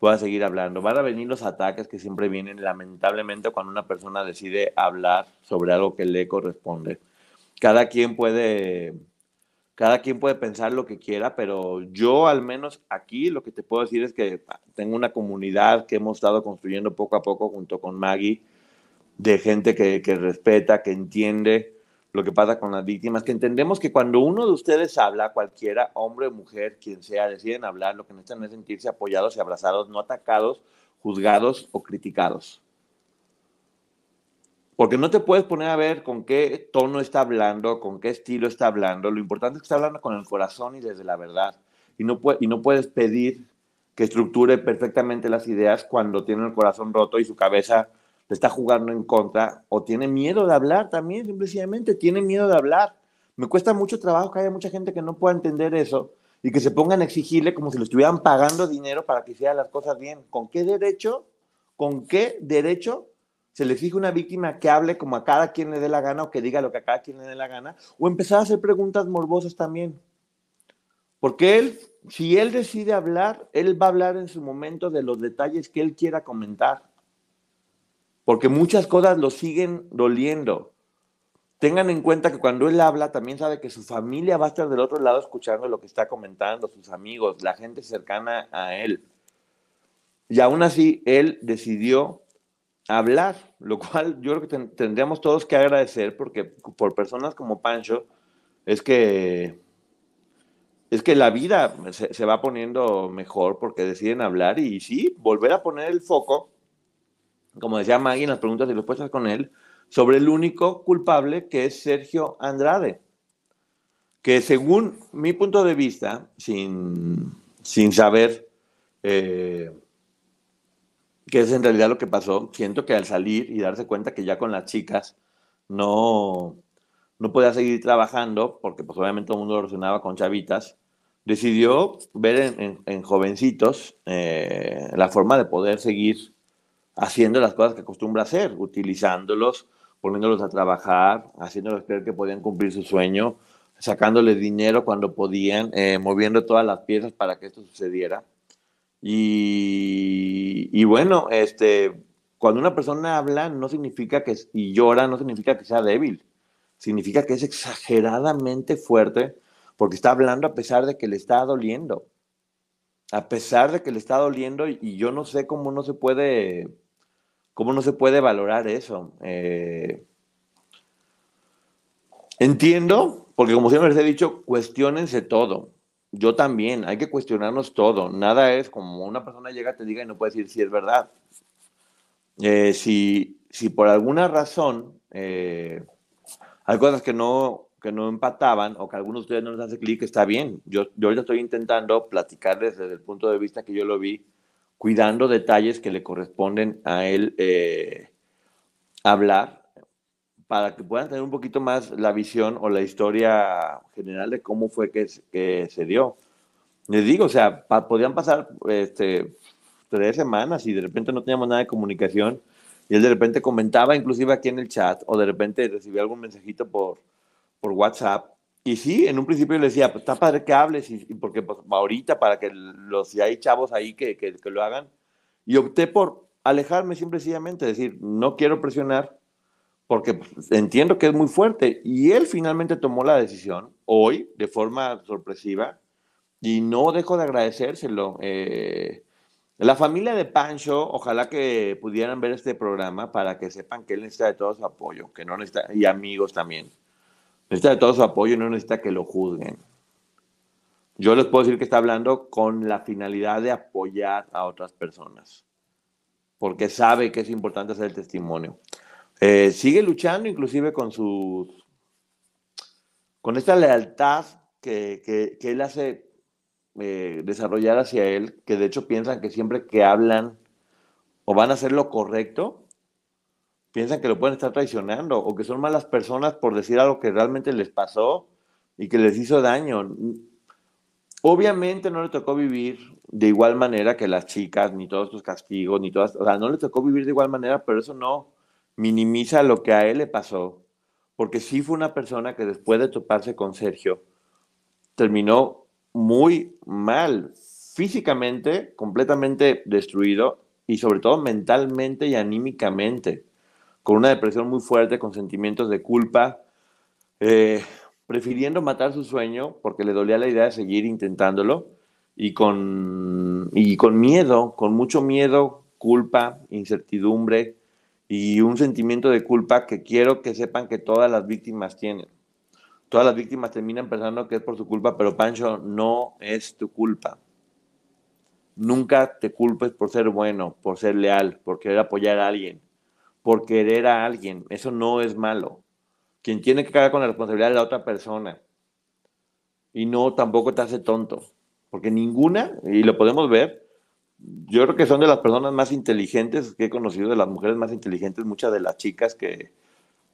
pueda seguir hablando. Van a venir los ataques que siempre vienen, lamentablemente, cuando una persona decide hablar sobre algo que le corresponde. Cada quien puede, cada quien puede pensar lo que quiera, pero yo al menos aquí lo que te puedo decir es que tengo una comunidad que hemos estado construyendo poco a poco junto con Maggie, de gente que, que respeta, que entiende, lo que pasa con las víctimas, que entendemos que cuando uno de ustedes habla, cualquiera, hombre o mujer, quien sea, deciden hablar, lo que necesitan es sentirse apoyados y abrazados, no atacados, juzgados o criticados. Porque no te puedes poner a ver con qué tono está hablando, con qué estilo está hablando. Lo importante es que está hablando con el corazón y desde la verdad. Y no, y no puedes pedir que estructure perfectamente las ideas cuando tiene el corazón roto y su cabeza le está jugando en contra o tiene miedo de hablar también, simplemente tiene miedo de hablar. Me cuesta mucho trabajo que haya mucha gente que no pueda entender eso y que se pongan a exigirle como si le estuvieran pagando dinero para que hiciera las cosas bien. ¿Con qué derecho? ¿Con qué derecho se le exige a una víctima que hable como a cada quien le dé la gana o que diga lo que a cada quien le dé la gana? O empezar a hacer preguntas morbosas también. Porque él, si él decide hablar, él va a hablar en su momento de los detalles que él quiera comentar porque muchas cosas lo siguen doliendo. Tengan en cuenta que cuando él habla, también sabe que su familia va a estar del otro lado escuchando lo que está comentando, sus amigos, la gente cercana a él. Y aún así, él decidió hablar, lo cual yo creo que tendríamos todos que agradecer, porque por personas como Pancho, es que, es que la vida se, se va poniendo mejor porque deciden hablar y sí, volver a poner el foco como decía Maggie en las preguntas y respuestas con él, sobre el único culpable que es Sergio Andrade, que según mi punto de vista, sin, sin saber eh, qué es en realidad lo que pasó, siento que al salir y darse cuenta que ya con las chicas no, no podía seguir trabajando, porque pues obviamente todo el mundo lo relacionaba con chavitas, decidió ver en, jovencitos eh, la forma de poder seguir haciendo las cosas que acostumbra hacer, utilizándolos, poniéndolos a trabajar, haciéndolos creer que podían cumplir su sueño, sacándoles dinero cuando podían, eh, moviendo todas las piezas para que esto sucediera. Y, y, bueno, este, cuando una persona habla no significa que, y llora, no significa que sea débil, significa que es exageradamente fuerte porque está hablando a pesar de que le está doliendo. A pesar de que le está doliendo y yo no sé cómo no se puede ¿Cómo no se puede valorar eso? Eh, entiendo porque como siempre les he dicho, cuestionense todo. Yo también, hay que cuestionarnos todo. Nada es como una persona llega, te diga y no puede decir si es verdad. Eh, si, si por alguna razón eh, hay cosas que no, que no empataban o que algunos de ustedes no les hace clic, está bien. Yo, yo ahorita estoy intentando platicarles desde el punto de vista que yo lo vi, cuidando detalles que le corresponden a él eh, hablar para que puedan tener un poquito más la visión o la historia general de cómo fue que, se dio. Les digo, o sea, podían pasar este, tres semanas y de repente no teníamos nada de comunicación y él de repente comentaba inclusive aquí en el chat o de repente recibía algún mensajito por, por WhatsApp. Y sí, en un principio le decía, pues está padre que hables y, porque pues, ahorita para que los, si hay chavos ahí que, que, que lo hagan. Y opté por alejarme simple sencillamente, decir, no quiero presionar, porque pues, entiendo que es muy fuerte. Y él finalmente tomó la decisión, hoy, de forma sorpresiva, y no dejo de agradecérselo. Eh, la familia de Pancho, ojalá que pudieran ver este programa para que sepan que él necesita de todo su apoyo, que no necesita, y amigos también. Necesita de todo su apoyo y no necesita que lo juzguen. Yo les puedo decir que está hablando con la finalidad de apoyar a otras personas, porque sabe que es importante hacer el testimonio. Eh, sigue luchando inclusive con sus, con esta lealtad que, que, él hace eh, desarrollar hacia él, que de hecho piensan que siempre que hablan o van a hacer lo correcto, piensan que lo pueden estar traicionando o que son malas personas por decir algo que realmente les pasó y que les hizo daño. Obviamente no le tocó vivir de igual manera que las chicas, ni todos sus castigos, ni todas, o sea, no le tocó vivir de igual manera, pero eso no, minimiza lo que a él le pasó, porque sí fue una persona que después de toparse con Sergio, terminó muy mal, físicamente, completamente destruido y sobre todo mentalmente y anímicamente, con una depresión muy fuerte, con sentimientos de culpa, eh, prefiriendo matar su sueño porque le dolía la idea de seguir intentándolo y con, y con miedo, con mucho miedo, culpa, incertidumbre, y un sentimiento de culpa que quiero que sepan que todas las víctimas tienen. Todas las víctimas terminan pensando que es por su culpa, pero Pancho, no es tu culpa. Nunca te culpes por ser bueno, por ser leal, por querer apoyar a alguien, por querer a alguien. Eso no es malo. Quien tiene que cargar con la responsabilidad de la otra persona. Y no tampoco te hace tonto. Porque ninguna, y lo podemos ver, yo creo que son de las personas más inteligentes que he conocido, de las mujeres más inteligentes, muchas de las chicas que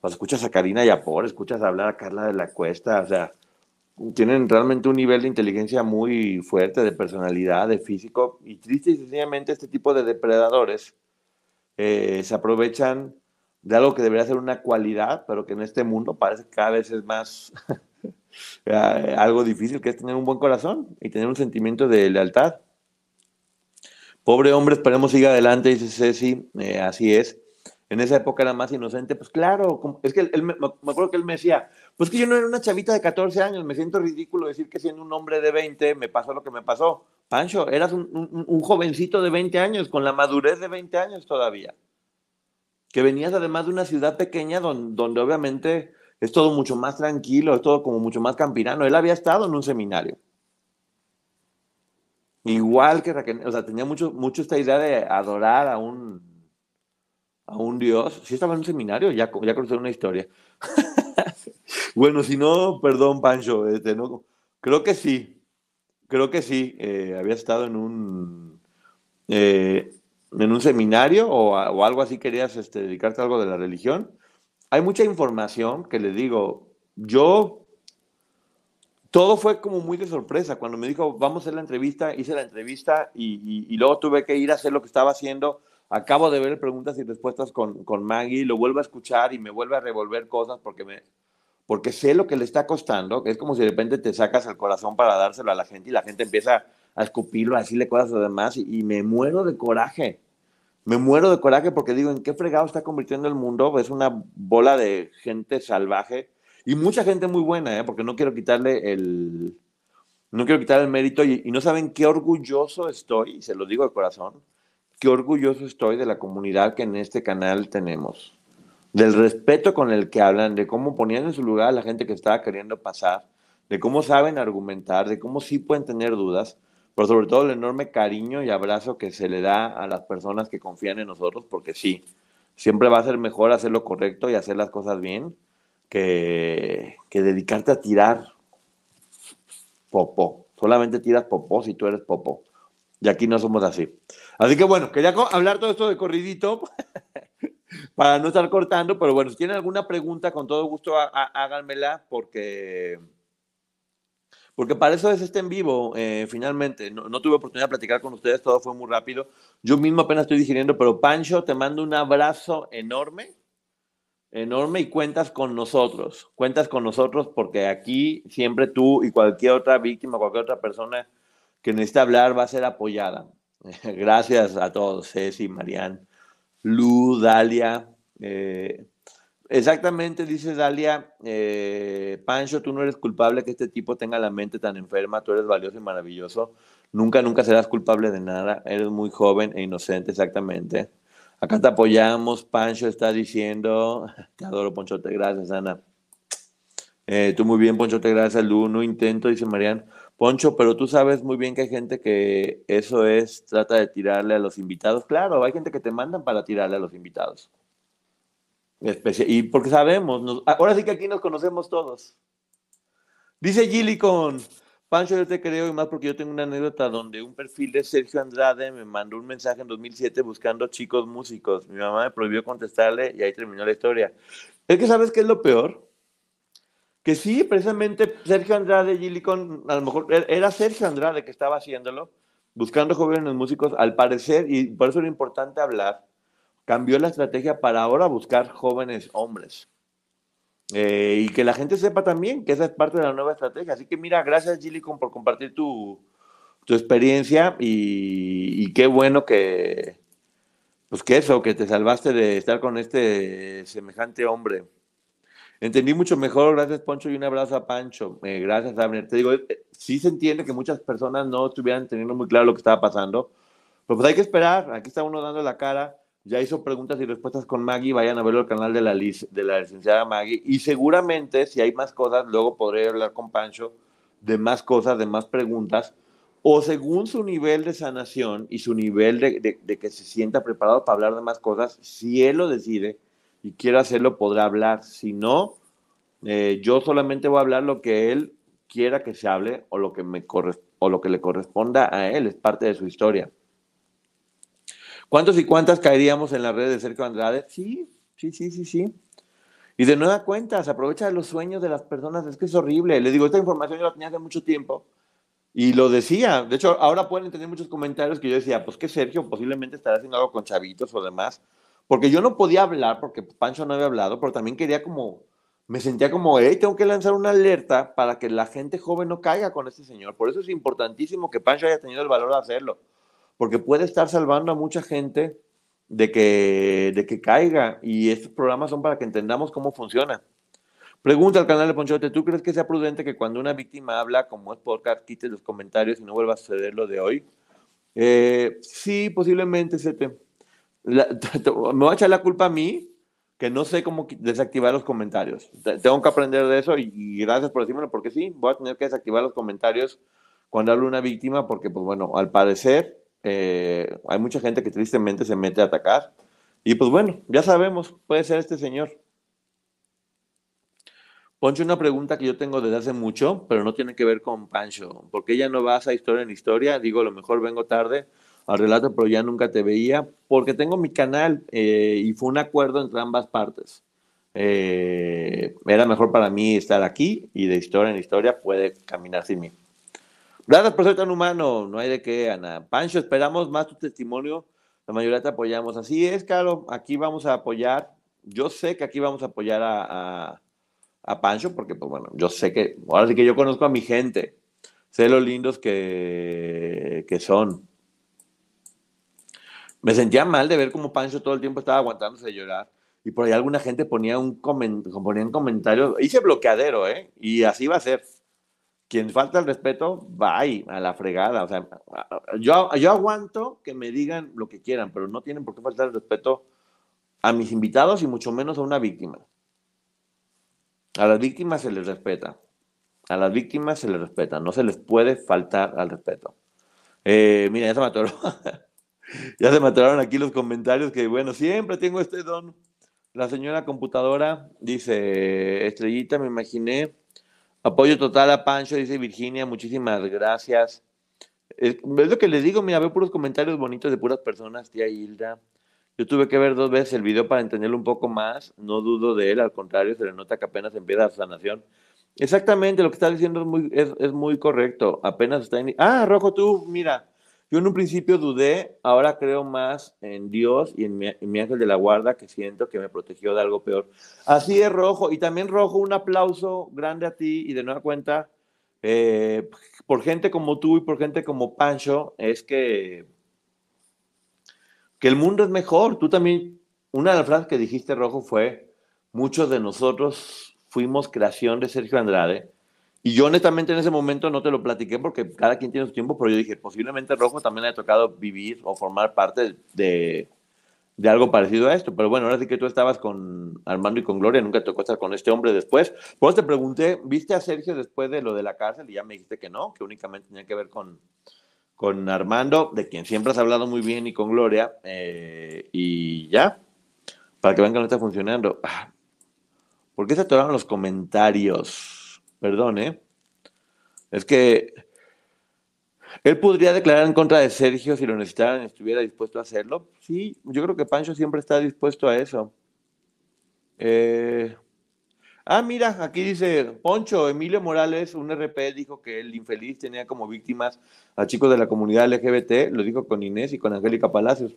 pues, escuchas a Karina Yapor, escuchas hablar a Carla de la Cuesta, o sea, tienen realmente un nivel de inteligencia muy fuerte, de personalidad, de físico, y triste y sencillamente este tipo de depredadores eh, se aprovechan de algo que debería ser una cualidad, pero que en este mundo parece que cada vez es más eh, algo difícil, que es tener un buen corazón y tener un sentimiento de lealtad. Pobre hombre, esperemos siga adelante, dice Ceci, eh, así es. En esa época era más inocente, pues claro, es que él, me, acuerdo que él me decía, pues que yo no era una chavita de 14 años, me siento ridículo decir que siendo un hombre de 20 me pasó lo que me pasó. Pancho, eras un, jovencito de 20 años, con la madurez de 20 años todavía, que venías además de una ciudad pequeña donde, obviamente es todo mucho más tranquilo, es todo como mucho más campirano. Él había estado en un seminario. Igual que Raquel, o sea, tenía mucho, mucho esta idea de adorar a un, a un dios. Sí estaba en un seminario, ya, ya conocí una historia. bueno, si no, perdón, Pancho, este, no, creo que sí, creo que sí, eh, había estado en un, eh, en un seminario o, o, algo así, querías este, dedicarte a algo de la religión. Hay mucha información que le digo, yo todo fue como muy de sorpresa. Cuando me dijo, vamos a hacer la entrevista, hice la entrevista y, luego tuve que ir a hacer lo que estaba haciendo. Acabo de ver preguntas y respuestas con, con Maggie, lo vuelvo a escuchar y me vuelve a revolver cosas porque, me, porque sé lo que le está costando. Es como si de repente te sacas el corazón para dárselo a la gente y la gente empieza a escupirlo, a decirle cosas a los demás y, y me muero de coraje. Me muero de coraje porque digo, ¿en qué fregado está convirtiendo el mundo? Es una bola de gente salvaje y mucha gente muy buena, ¿eh? porque no quiero quitarle el, no quiero quitar el mérito y, no saben qué orgulloso estoy, y se lo digo de corazón, qué orgulloso estoy de la comunidad que en este canal tenemos. Del respeto con el que hablan, de cómo ponían en su lugar a la gente que estaba queriendo pasar, de cómo saben argumentar, de cómo sí pueden tener dudas, pero sobre todo el enorme cariño y abrazo que se le da a las personas que confían en nosotros, porque sí, siempre va a ser mejor hacer lo correcto y hacer las cosas bien que, que dedicarte a tirar popó. Solamente tiras popó si tú eres popó. Y aquí no somos así. Así que bueno, quería hablar todo esto de corridito para no estar cortando, pero bueno, si tienen alguna pregunta, con todo gusto háganmela porque, porque para eso es este en vivo, eh, finalmente. No, tuve oportunidad de platicar con ustedes, todo fue muy rápido. Yo mismo apenas estoy digiriendo, pero Pancho, te mando un abrazo enorme, enorme y cuentas con nosotros. Cuentas con nosotros porque aquí siempre tú y cualquier otra víctima, cualquier otra persona que necesita hablar va a ser apoyada. Gracias a todos, Ceci, Marian. Lu, Dalia. Eh, exactamente, dice Dalia, eh, Pancho, tú no eres culpable que este tipo tenga la mente tan enferma, tú eres valioso y maravilloso. Nunca, nunca serás culpable de nada. Eres muy joven e inocente, exactamente. Acá te apoyamos, Pancho está diciendo, te adoro, Ponchote, gracias, Ana. Eh, tú muy bien, Ponchote, gracias, Lu. No intento, dice Marian. Poncho, pero tú sabes muy bien que hay gente que eso es, trata de tirarle a los invitados. Claro, hay gente que te mandan para tirarle a los invitados. y porque sabemos, ahora sí que aquí nos conocemos todos. Dice Gilly con Pancho, yo te creo y más porque yo tengo una anécdota donde un perfil de Sergio Andrade me mandó un mensaje en 2007 buscando chicos músicos. Mi mamá me prohibió contestarle y ahí terminó la historia. Es que sabes qué es lo peor, que sí, precisamente Sergio Andrade, Gillicon, a lo mejor e-, era Sergio Andrade que estaba haciéndolo, buscando jóvenes músicos, al parecer, y por eso era importante hablar, cambió la estrategia para ahora buscar jóvenes hombres. Eh, y que la gente sepa también que esa es parte de la nueva estrategia. Así que mira, gracias Gillicon por compartir tu, tu experiencia y, qué bueno que, pues que eso, que te salvaste de estar con este semejante hombre. Entendí mucho mejor, gracias Poncho y un abrazo a Pancho. Eh, gracias, Abner. Te digo, eh, sí se entiende que muchas personas no estuvieran teniendo muy claro lo que estaba pasando, pero pues hay que esperar. Aquí está uno dando la cara. Ya hizo preguntas y respuestas con Maggie. Vayan a verlo al canal de la, de la licenciada Maggie. Y seguramente, si hay más cosas, luego podré hablar con Pancho de más cosas, de más preguntas. O según su nivel de sanación y su nivel de, de que se sienta preparado para hablar de más cosas, si él lo decide, y quiere hacerlo, podrá hablar. Si no, eh, yo solamente voy a hablar lo que él quiera que se hable o lo que, me o lo que le corresponda a él, es parte de su historia. ¿Cuántos y cuántas caeríamos en la red de Sergio Andrade? Sí, sí, sí, sí, sí. Y de nueva cuenta, se aprovecha de los sueños de las personas, es que es horrible. Le digo, esta información yo la tenía hace mucho tiempo y lo decía. De hecho, ahora pueden tener muchos comentarios que yo decía, pues que Sergio posiblemente estará haciendo algo con chavitos o demás. Porque yo no podía hablar, porque Pancho no había hablado, pero también quería como, me sentía como, hey, tengo que lanzar una alerta para que la gente joven no caiga con este señor. Por eso es importantísimo que Pancho haya tenido el valor de hacerlo, porque puede estar salvando a mucha gente de que, de que caiga. Y estos programas son para que entendamos cómo funciona. Pregunta al canal de Ponchote, ¿tú crees que sea prudente que cuando una víctima habla, como es podcast, quite los comentarios y no vuelva a suceder lo de hoy? Eh, sí, posiblemente, se te me va a echar la culpa a mí que no sé cómo desactivar los comentarios. Tengo que aprender de eso y, gracias por decírmelo, porque sí, voy a tener que desactivar los comentarios cuando hablo una víctima, porque, pues bueno, al parecer eh, hay mucha gente que tristemente se mete a atacar. Y pues bueno, ya sabemos, puede ser este señor. Poncho, una pregunta que yo tengo desde hace mucho, pero no tiene que ver con Pancho. ¿Por qué ya no vas a historia en historia? Digo, a lo mejor vengo tarde al relato, pero ya nunca te veía, porque tengo mi canal eh, y fue un acuerdo entre ambas partes. Eh, era mejor para mí estar aquí y de historia en historia puede caminar sin mí. Gracias por ser tan humano, no hay de qué, Ana. Pancho, esperamos más tu testimonio, la mayoría te apoyamos. Así es, Caro, aquí vamos a apoyar, yo sé que aquí vamos a apoyar a, a Pancho, porque pues bueno, yo sé que, ahora sí que yo conozco a mi gente, sé lo lindos que, que son me sentía mal de ver cómo Pancho todo el tiempo estaba aguantándose de llorar. Y por ahí alguna gente ponía un, coment ponía un comentario, hice bloqueadero, ¿eh? Y así va a ser. Quien falta el respeto, va a la fregada. O sea, yo, yo aguanto que me digan lo que quieran, pero no tienen por qué faltar el respeto a mis invitados y mucho menos a una víctima. A las víctimas se les respeta. A las víctimas se les respeta. No se les puede faltar al respeto. Eh, mira, ya se me ya se me aquí los comentarios que, bueno, siempre tengo este don. La señora computadora dice, estrellita, me imaginé. Apoyo total a Pancho, dice Virginia, muchísimas gracias. Es, lo que les digo, mira, veo puros comentarios bonitos de puras personas, tía Hilda. Yo tuve que ver dos veces el video para entenderlo un poco más. No dudo de él, al contrario, se le nota que apenas empieza la sanación. Exactamente, lo que está diciendo es muy, es, muy correcto. Apenas está en... Ah, Rojo, tú, mira, yo en un principio dudé, ahora creo más en Dios y en mi, ángel de la guarda que siento que me protegió de algo peor. Así es, Rojo. Y también, Rojo, un aplauso grande a ti y de nueva cuenta, eh, por gente como tú y por gente como Pancho, es que, que el mundo es mejor. Tú también, una de las frases que dijiste, Rojo, fue, muchos de nosotros fuimos creación de Sergio Andrade y yo honestamente en ese momento no te lo platiqué porque cada quien tiene su tiempo, pero yo dije, posiblemente Rojo también haya tocado vivir o formar parte de, de algo parecido a esto. Pero bueno, ahora sí que tú estabas con Armando y con Gloria, nunca tocó estar con este hombre después. Por eso te pregunté, ¿viste a Sergio después de lo de la cárcel? Y ya me dijiste que no, que únicamente tenía que ver con, con Armando, de quien siempre has hablado muy bien, y con Gloria. Eh, y ya, para que vean que no está funcionando. Ah, ¿Por qué se atoraron los comentarios? Perdón, ¿eh? Es que él podría declarar en contra de Sergio si lo necesitaran, estuviera dispuesto a hacerlo. Sí, yo creo que Pancho siempre está dispuesto a eso. Eh, ah, mira, aquí dice Poncho, Emilio Morales, un RP, dijo que el infeliz tenía como víctimas a chicos de la comunidad LGBT, lo dijo con Inés y con Angélica Palacios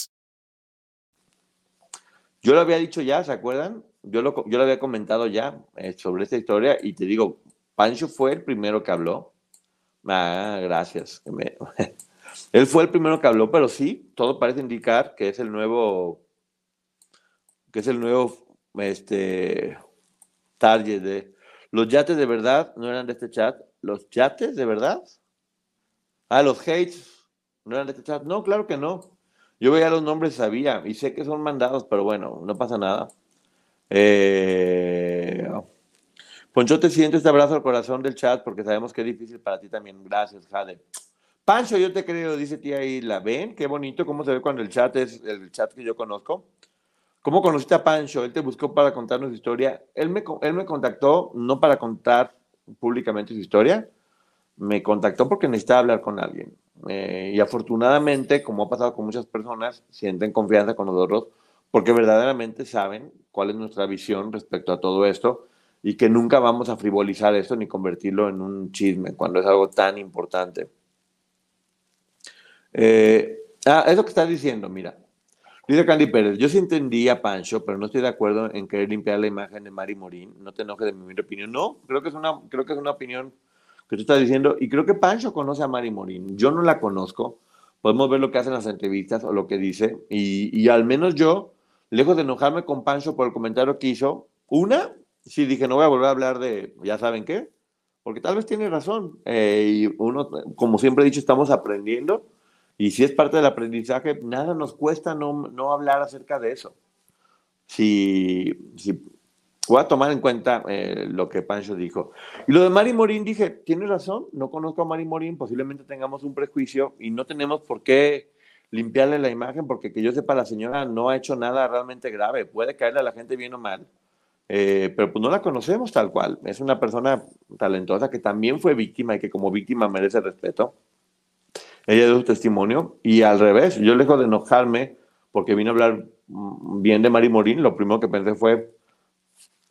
Yo lo había dicho ya, ¿se acuerdan? Yo lo, yo lo había comentado ya eh, sobre esta historia y te digo, Pancho fue el primero que habló. Ah, gracias. Él fue el primero que habló, pero sí, todo parece indicar que es el nuevo, que es el nuevo, este, target de... Los yates de verdad no eran de este chat. ¿Los yates de verdad? Ah, los hates no eran de este chat. No, claro que no. Yo veía los nombres, sabía, y sé que son mandados, pero bueno, no pasa nada. Eh, Poncho, te siento este abrazo al corazón del chat porque sabemos que es difícil para ti también. Gracias, Jade. Pancho, yo te creo, dice tía ahí, ¿la ven? Qué bonito cómo se ve cuando el chat es el chat que yo conozco. ¿Cómo conociste a Pancho? Él te buscó para contarnos su historia. Él me, él me contactó no para contar públicamente su historia, me contactó porque necesitaba hablar con alguien. Eh, y afortunadamente, como ha pasado con muchas personas, sienten confianza con nosotros porque verdaderamente saben cuál es nuestra visión respecto a todo esto y que nunca vamos a frivolizar esto ni convertirlo en un chisme cuando es algo tan importante. Eh, ah, es lo que estás diciendo, mira. Dice Candy Pérez, yo sí entendí a Pancho, pero no estoy de acuerdo en querer limpiar la imagen de Mari Morín. No te enojes de mi opinión. No, creo que es una, creo que es una opinión que tú estás diciendo, y creo que Pancho conoce a Mari Morín. Yo no la conozco. Podemos ver lo que hacen las entrevistas o lo que dice. Y, al menos yo, lejos de enojarme con Pancho por el comentario que hizo, una, sí dije, no voy a volver a hablar de, ya saben qué, porque tal vez tiene razón. Eh, y uno, como siempre he dicho, estamos aprendiendo. Y si es parte del aprendizaje, nada nos cuesta no, no hablar acerca de eso. Si, si voy a tomar en cuenta eh, lo que Pancho dijo. Y lo de Mari Morín, dije, tiene razón, no conozco a Mari Morín, posiblemente tengamos un prejuicio y no tenemos por qué limpiarle la imagen, porque que yo sepa, la señora no ha hecho nada realmente grave, puede caerle a la gente bien o mal, eh, pero pues no la conocemos tal cual. Es una persona talentosa que también fue víctima y que como víctima merece respeto. Ella dio su testimonio y al revés, yo lejos de enojarme porque vino a hablar mm, bien de Mari Morín, lo primero que pensé fue,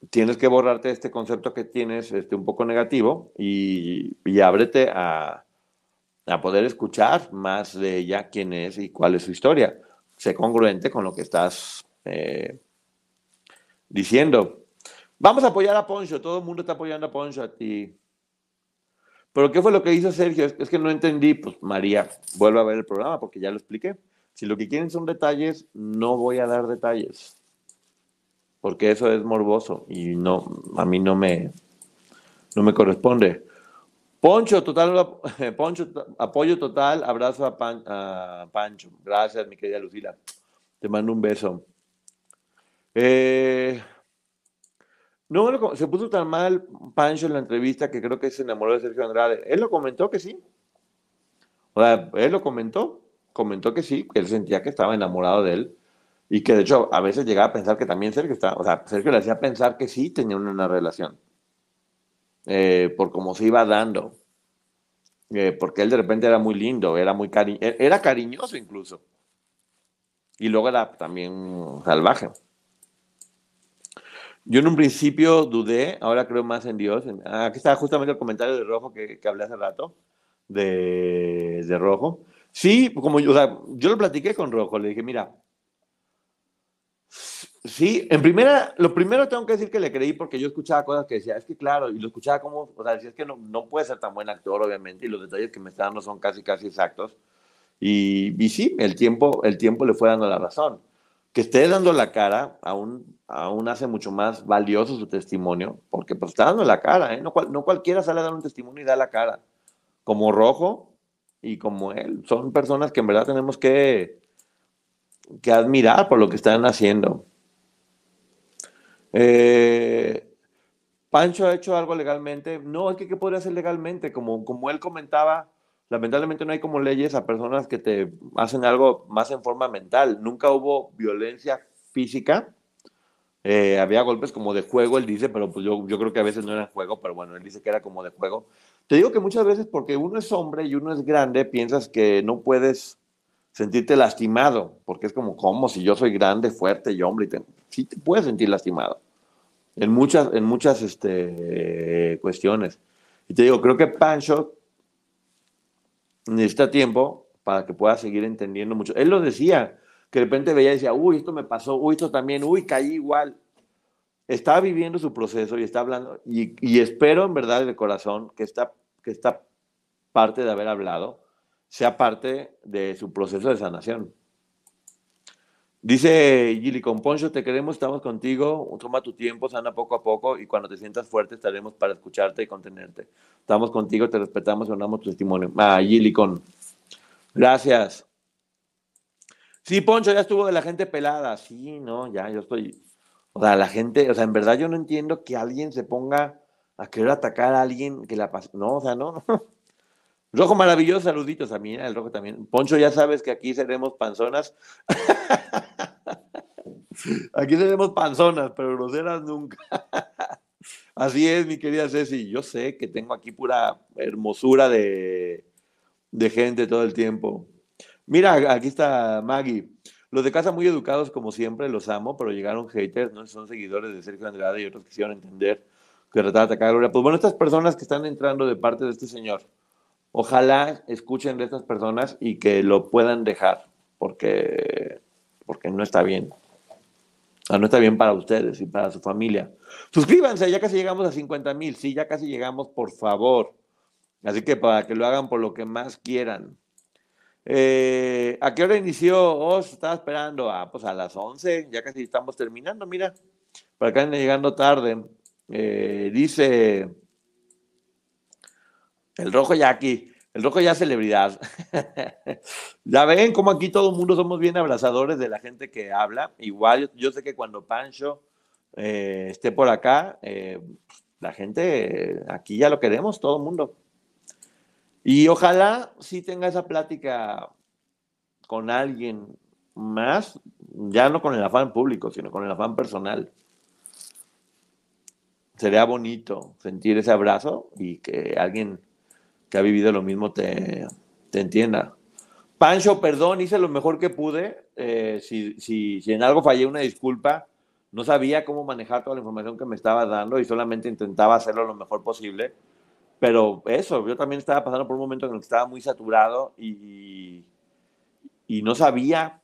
tienes que borrarte este concepto que tienes este, un poco negativo y, y ábrete a, a, poder escuchar más de ella quién es y cuál es su historia. Sé congruente con lo que estás eh, diciendo, vamos a apoyar a Poncho, todo el mundo está apoyando a Poncho a ti. Pero ¿qué fue lo que hizo Sergio? Es, que no entendí, pues María, vuelve a ver el programa porque ya lo expliqué. Si lo que quieren son detalles, no voy a dar detalles. Porque eso es morboso y no, a mí no me, no me corresponde. Poncho, total, Poncho, apoyo total, abrazo a, Pancho. Gracias, mi querida Lucila. Te mando un beso. Eh, no, se puso tan mal Pancho en la entrevista que creo que se enamoró de Sergio Andrade. Él lo comentó que sí. O sea, él lo comentó, comentó que sí, que él sentía que estaba enamorado de él y que de hecho a veces llegaba a pensar que también Sergio estaba, o sea, Sergio le hacía pensar que sí tenían una relación. Eh, por cómo se iba dando. Eh, porque él de repente era muy lindo, era muy cari e-, era cariñoso incluso. Y luego era también salvaje. Yo en un principio dudé, ahora creo más en Dios. Aquí está justamente el comentario de Rojo que, que hablé hace rato, de, de Rojo. Sí, como yo, o sea, yo lo platiqué con Rojo, le dije, mira, Sí, en primera, lo primero tengo que decir que le creí porque yo escuchaba cosas que decía, es que claro, y lo escuchaba como, o sea, decía, es que no, no puede ser tan buen actor, obviamente, y los detalles que me está dando son casi, casi exactos. Y, sí, el tiempo, el tiempo le fue dando la razón. Que esté dando la cara aún, aún hace mucho más valioso su testimonio, porque pues está dando la cara, ¿eh? no, no cualquiera sale a dar un testimonio y da la cara. Como Rojo y como él, son personas que en verdad tenemos que, que admirar por lo que están haciendo. Eh, Pancho ha hecho algo legalmente. No, es que ¿qué podría hacer legalmente? Como, como él comentaba, lamentablemente no hay como leyes a personas que te hacen algo más en forma mental. Nunca hubo violencia física. Eh, había golpes como de juego, él dice, pero pues yo, yo creo que a veces no era juego, pero bueno, él dice que era como de juego. Te digo que muchas veces porque uno es hombre y uno es grande, piensas que no puedes sentirte lastimado, porque es como, como si yo soy grande, fuerte y hombre, y te, sí te puedes sentir lastimado en muchas, en muchas este, cuestiones. Y te digo, creo que Pancho necesita tiempo para que pueda seguir entendiendo mucho. Él lo decía, que de repente veía y decía, uy, esto me pasó, uy, esto también, uy, caí igual. Está viviendo su proceso y está hablando, y, y espero en verdad de corazón que esta, que esta parte de haber hablado sea parte de su proceso de sanación. Dice Gili, con Poncho te queremos, estamos contigo, toma tu tiempo, sana poco a poco y cuando te sientas fuerte estaremos para escucharte y contenerte. Estamos contigo, te respetamos y honramos tu testimonio. Ah, Gili, con. Gracias. Sí, Poncho, ya estuvo de la gente pelada. Sí, no, ya, yo estoy. O sea, la gente, o sea, en verdad yo no entiendo que alguien se ponga a querer atacar a alguien que la pasa. No, o sea, no. Rojo maravilloso, saluditos a mí, el rojo también. Poncho, ya sabes que aquí seremos panzonas. aquí seremos panzonas, pero groseras nunca. Así es, mi querida Ceci. Yo sé que tengo aquí pura hermosura de, de gente todo el tiempo. Mira, aquí está Maggie. Los de casa muy educados, como siempre, los amo, pero llegaron haters, no son seguidores de Sergio Andrade y otros quisieron entender que trataba de atacar a Gloria. Pues bueno, estas personas que están entrando de parte de este señor, Ojalá escuchen de estas personas y que lo puedan dejar, porque, porque no está bien. no está bien para ustedes y para su familia. Suscríbanse, ya casi llegamos a 50 mil. Sí, ya casi llegamos, por favor. Así que para que lo hagan por lo que más quieran. Eh, ¿A qué hora inició? Oh, estaba esperando. Ah, pues a las 11. Ya casi estamos terminando, mira. Para anden llegando tarde. Eh, dice el rojo ya aquí, el rojo ya celebridad. ya ven cómo aquí todo el mundo somos bien abrazadores de la gente que habla. Igual yo, sé que cuando Pancho eh, esté por acá, eh, la gente aquí ya lo queremos, todo el mundo. Y ojalá sí tenga esa plática con alguien más, ya no con el afán público, sino con el afán personal. Sería bonito sentir ese abrazo y que alguien que ha vivido lo mismo te, te entienda. Pancho, perdón, hice lo mejor que pude. Eh, si, en algo fallé, una disculpa. No sabía cómo manejar toda la información que me estaba dando y solamente intentaba hacerlo lo mejor posible. Pero eso, yo también estaba pasando por un momento en el que estaba muy saturado y, y no sabía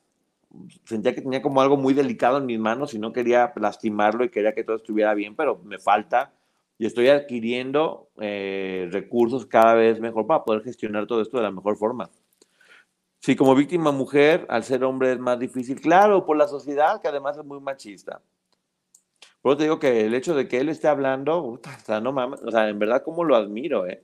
sentía que tenía como algo muy delicado en mis manos y no quería lastimarlo y quería que todo estuviera bien, pero me falta y estoy adquiriendo eh, recursos cada vez mejor para poder gestionar todo esto de la mejor forma. Si como víctima mujer, al ser hombre es más difícil, claro, por la sociedad, que además es muy machista. Por eso te digo que el hecho de que él esté hablando, o sea, no mames, o sea, en verdad, como lo admiro, ¿eh?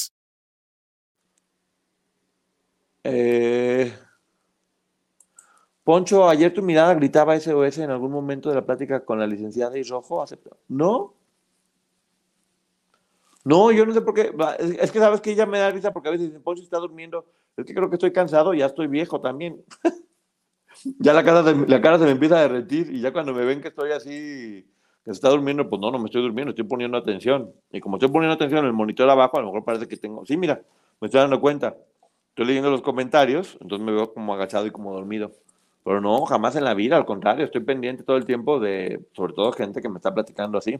Eh, Poncho, ayer tu mirada gritaba SOS en algún momento de la plática con la licenciada y Rojo. ¿No? No, yo no sé por qué. Es que sabes que ella me da risa porque a veces dice, Poncho está durmiendo. Es que creo que estoy cansado, ya estoy viejo también. ya la cara, la cara se me empieza a derretir y ya cuando me ven que estoy así, que se está durmiendo, pues no, no me estoy durmiendo, estoy poniendo atención. Y como estoy poniendo atención en el monitor abajo, a lo mejor parece que tengo. Sí, mira, me estoy dando cuenta. Estoy leyendo los comentarios, entonces me veo como agachado y como dormido. Pero no, jamás en la vida, al contrario, estoy pendiente todo el tiempo de, sobre todo, gente que me está platicando así.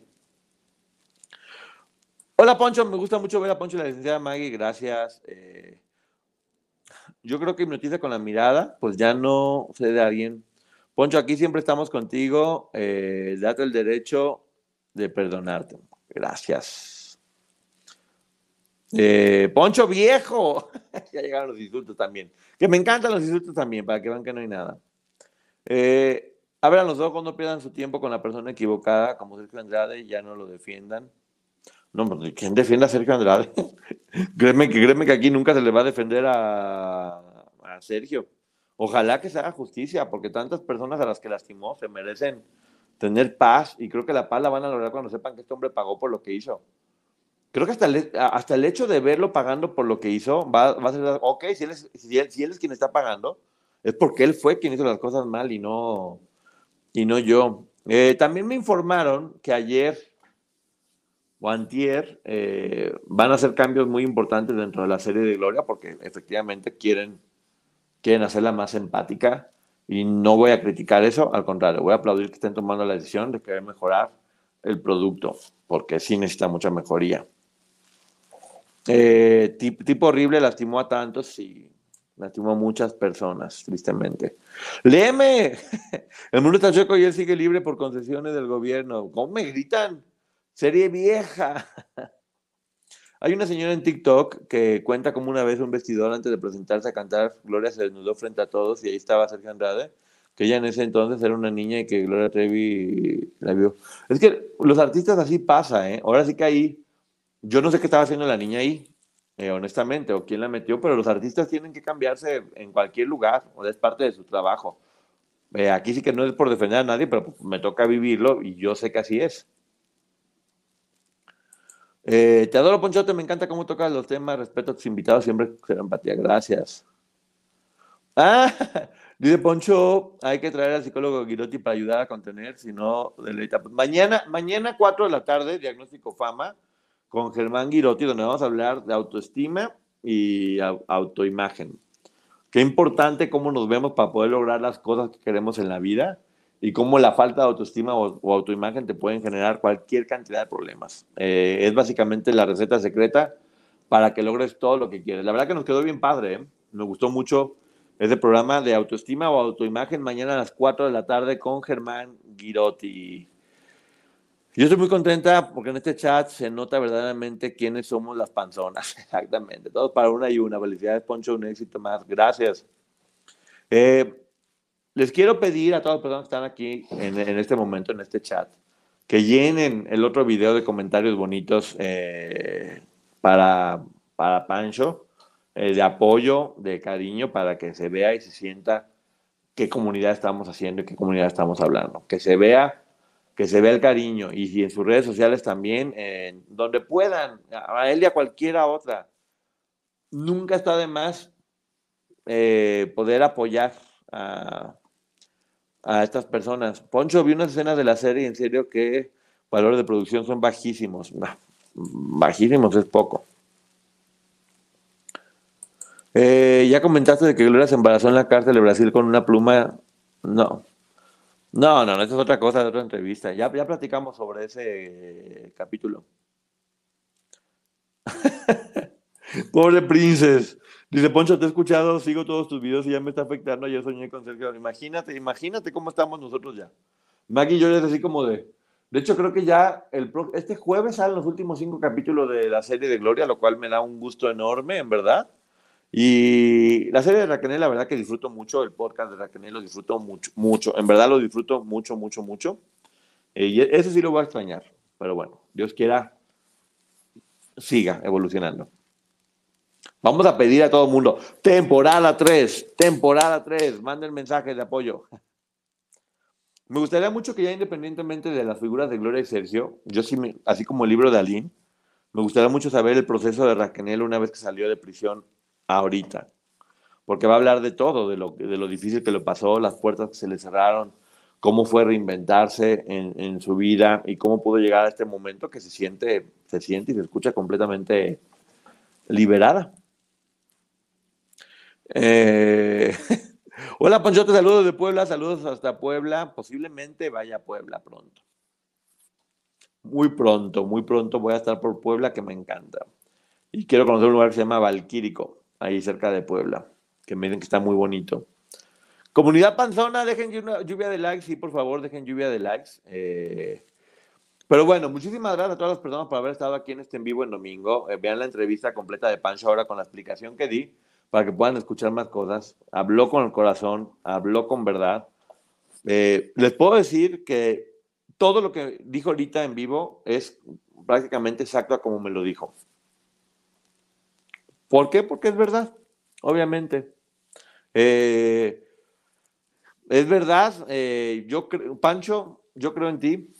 Hola Poncho, me gusta mucho ver a Poncho y la licenciada Maggie, gracias. Eh, yo creo que hipnotiza con la mirada, pues ya no sé de alguien. Poncho, aquí siempre estamos contigo, eh, date el derecho de perdonarte. Gracias. Eh, Poncho viejo. ya llegaron los insultos también. Que me encantan los insultos también, para que vean que no hay nada. Eh, abran los ojos, no pierdan su tiempo con la persona equivocada, como Sergio Andrade, ya no lo defiendan. No, ¿quién defiende a Sergio Andrade? créeme, que, créeme que aquí nunca se le va a defender a, a Sergio. Ojalá que se haga justicia, porque tantas personas a las que lastimó se merecen tener paz y creo que la paz la van a lograr cuando sepan que este hombre pagó por lo que hizo creo que hasta el, hasta el hecho de verlo pagando por lo que hizo, va, a ser, ok, si él, es, si, él, es quien está pagando, es porque él fue quien hizo las cosas mal y no, y no yo. Eh, también me informaron que ayer o antier eh, van a hacer cambios muy importantes dentro de la serie de Gloria porque efectivamente quieren, quieren hacerla más empática y no voy a criticar eso, al contrario, voy a aplaudir que estén tomando la decisión de querer mejorar el producto porque sí necesita mucha mejoría. Eh, tipo horrible, lastimó a tantos y lastimó a muchas personas, tristemente. Léeme, el mundo está chueco y él sigue libre por concesiones del gobierno. ¿Cómo me gritan? Serie vieja. Hay una señora en TikTok que cuenta como una vez un vestidor antes de presentarse a cantar, Gloria se desnudó frente a todos y ahí estaba Sergio Andrade, que ella en ese entonces era una niña y que Gloria Trevi la vio. Es que los artistas así pasa, ¿eh? Ahora sí que ahí yo no sé qué estaba haciendo la niña ahí, eh, honestamente, o quién la metió, pero los artistas tienen que cambiarse en cualquier lugar, o es parte de su trabajo. Eh, aquí sí que no es por defender a nadie, pero me toca vivirlo y yo sé que así es. Eh, te adoro, Ponchote, me encanta cómo tocas los temas, respeto a tus invitados, siempre con empatía, gracias. Ah, dice Poncho, hay que traer al psicólogo Girotti para ayudar a contener, si no, deleita. Mañana, mañana 4 de la tarde, diagnóstico fama, con Germán Girotti, donde vamos a hablar de autoestima y autoimagen. Qué importante cómo nos vemos para poder lograr las cosas que queremos en la vida y cómo la falta de autoestima o, autoimagen te pueden generar cualquier cantidad de problemas. Eh, es básicamente la receta secreta para que logres todo lo que quieres. La verdad que nos quedó bien padre, ¿eh? me gustó mucho ese programa de autoestima o autoimagen mañana a las 4 de la tarde con Germán Girotti. Yo estoy muy contenta porque en este chat se nota verdaderamente quiénes somos las panzonas. Exactamente. Todos para una y una. Felicidades, Poncho. Un éxito más. Gracias. Eh, les quiero pedir a todas las personas que están aquí en, este momento, en este chat, que llenen el otro video de comentarios bonitos eh, para, para Pancho, eh, de apoyo, de cariño, para que se vea y se sienta qué comunidad estamos haciendo y qué comunidad estamos hablando. Que se vea que se vea el cariño y, en sus redes sociales también, en donde puedan, a él y a cualquiera otra. Nunca está de más eh, poder apoyar a, estas personas. Poncho, vi unas escenas de la serie, en serio, que valores de producción son bajísimos. Bajísimos es poco. Eh, ya comentaste de que Gloria se embarazó en la cárcel de Brasil con una pluma. No. No, no, no, esa es otra cosa de otra entrevista. Ya, ya platicamos sobre ese eh, capítulo. Pobre Princes. Dice Poncho, te he escuchado, sigo todos tus videos y ya me está afectando. Ayer soñé con Sergio. Imagínate, imagínate cómo estamos nosotros ya. Maggie y yo es así como de. De hecho, creo que ya el pro- este jueves salen los últimos cinco capítulos de la serie de Gloria, lo cual me da un gusto enorme, en verdad. Y la serie de Raquel, la verdad que disfruto mucho, el podcast de Raquel lo disfruto mucho, mucho, en verdad lo disfruto mucho, mucho, mucho. Eh, y ese sí lo voy a extrañar, pero bueno, Dios quiera, siga evolucionando. Vamos a pedir a todo el mundo, temporada 3, temporada 3, manden mensajes de apoyo. Me gustaría mucho que ya independientemente de las figuras de Gloria y Sergio, yo sí, me, así como el libro de Aline, me gustaría mucho saber el proceso de Raquel una vez que salió de prisión ahorita, porque va a hablar de todo, de lo, lo difícil que le pasó, las puertas que se le cerraron, cómo fue reinventarse en, su vida y cómo pudo llegar a este momento que se siente, se siente y se escucha completamente liberada. Eh, hola Panchote, saludos de Puebla, saludos hasta Puebla, posiblemente vaya a Puebla pronto. Muy pronto, muy pronto voy a estar por Puebla, que me encanta. Y quiero conocer un lugar que se llama Valquírico, ahí cerca de Puebla, que me dicen que está muy bonito. Comunidad Panzona, dejen lluvia de likes, sí, por favor, dejen lluvia de likes. Eh, pero bueno, muchísimas gracias a todas las personas por haber estado aquí en este en vivo en domingo. Eh, vean la entrevista completa de Pancho ahora con la explicación que di para que puedan escuchar más cosas. Habló con el corazón, habló con verdad. Eh, les puedo decir que todo lo que dijo ahorita en vivo es prácticamente exacto a como me lo dijo. ¿Por qué? Porque es verdad, obviamente. Eh, es verdad, eh, yo creo, Pancho, yo creo en ti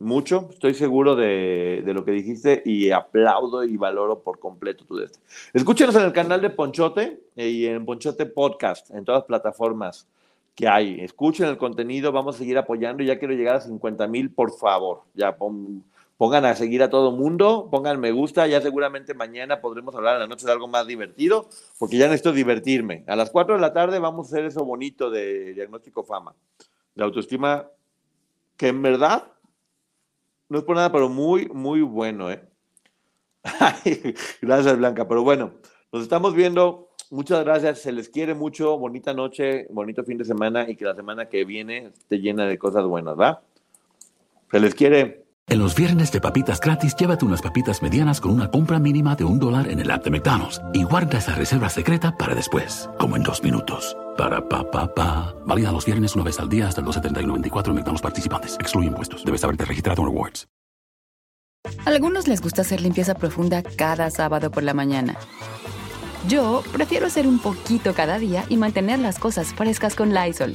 mucho, estoy seguro de, de, lo que dijiste y aplaudo y valoro por completo tu este. Escúchenos en el canal de Ponchote eh, y en Ponchote Podcast, en todas las plataformas que hay. Escuchen el contenido, vamos a seguir apoyando. Ya quiero llegar a 50 mil, por favor. Ya pon, pongan a seguir a todo mundo, pongan me gusta. Ya seguramente mañana podremos hablar en la noche de algo más divertido, porque ya necesito divertirme. A las 4 de la tarde vamos a hacer eso bonito de diagnóstico fama, de autoestima, que en verdad no es por nada, pero muy, muy bueno, ¿eh? gracias, Blanca. Pero bueno, nos estamos viendo. Muchas gracias, se les quiere mucho, bonita noche, bonito fin de semana y que la semana que viene esté llena de cosas buenas, ¿va? Se les quiere. En los viernes de papitas gratis, llévate unas papitas medianas con una compra mínima de un dólar en el app de McDonald's y guarda esa reserva secreta para después, como en dos minutos. Para pa pa pa. Válida los viernes una vez al día hasta el 2.70 en McDonald's participantes. Excluye impuestos. Debes haberte registrado en Rewards. A algunos les gusta hacer limpieza profunda cada sábado por la mañana. Yo prefiero hacer un poquito cada día y mantener las cosas frescas con Lysol.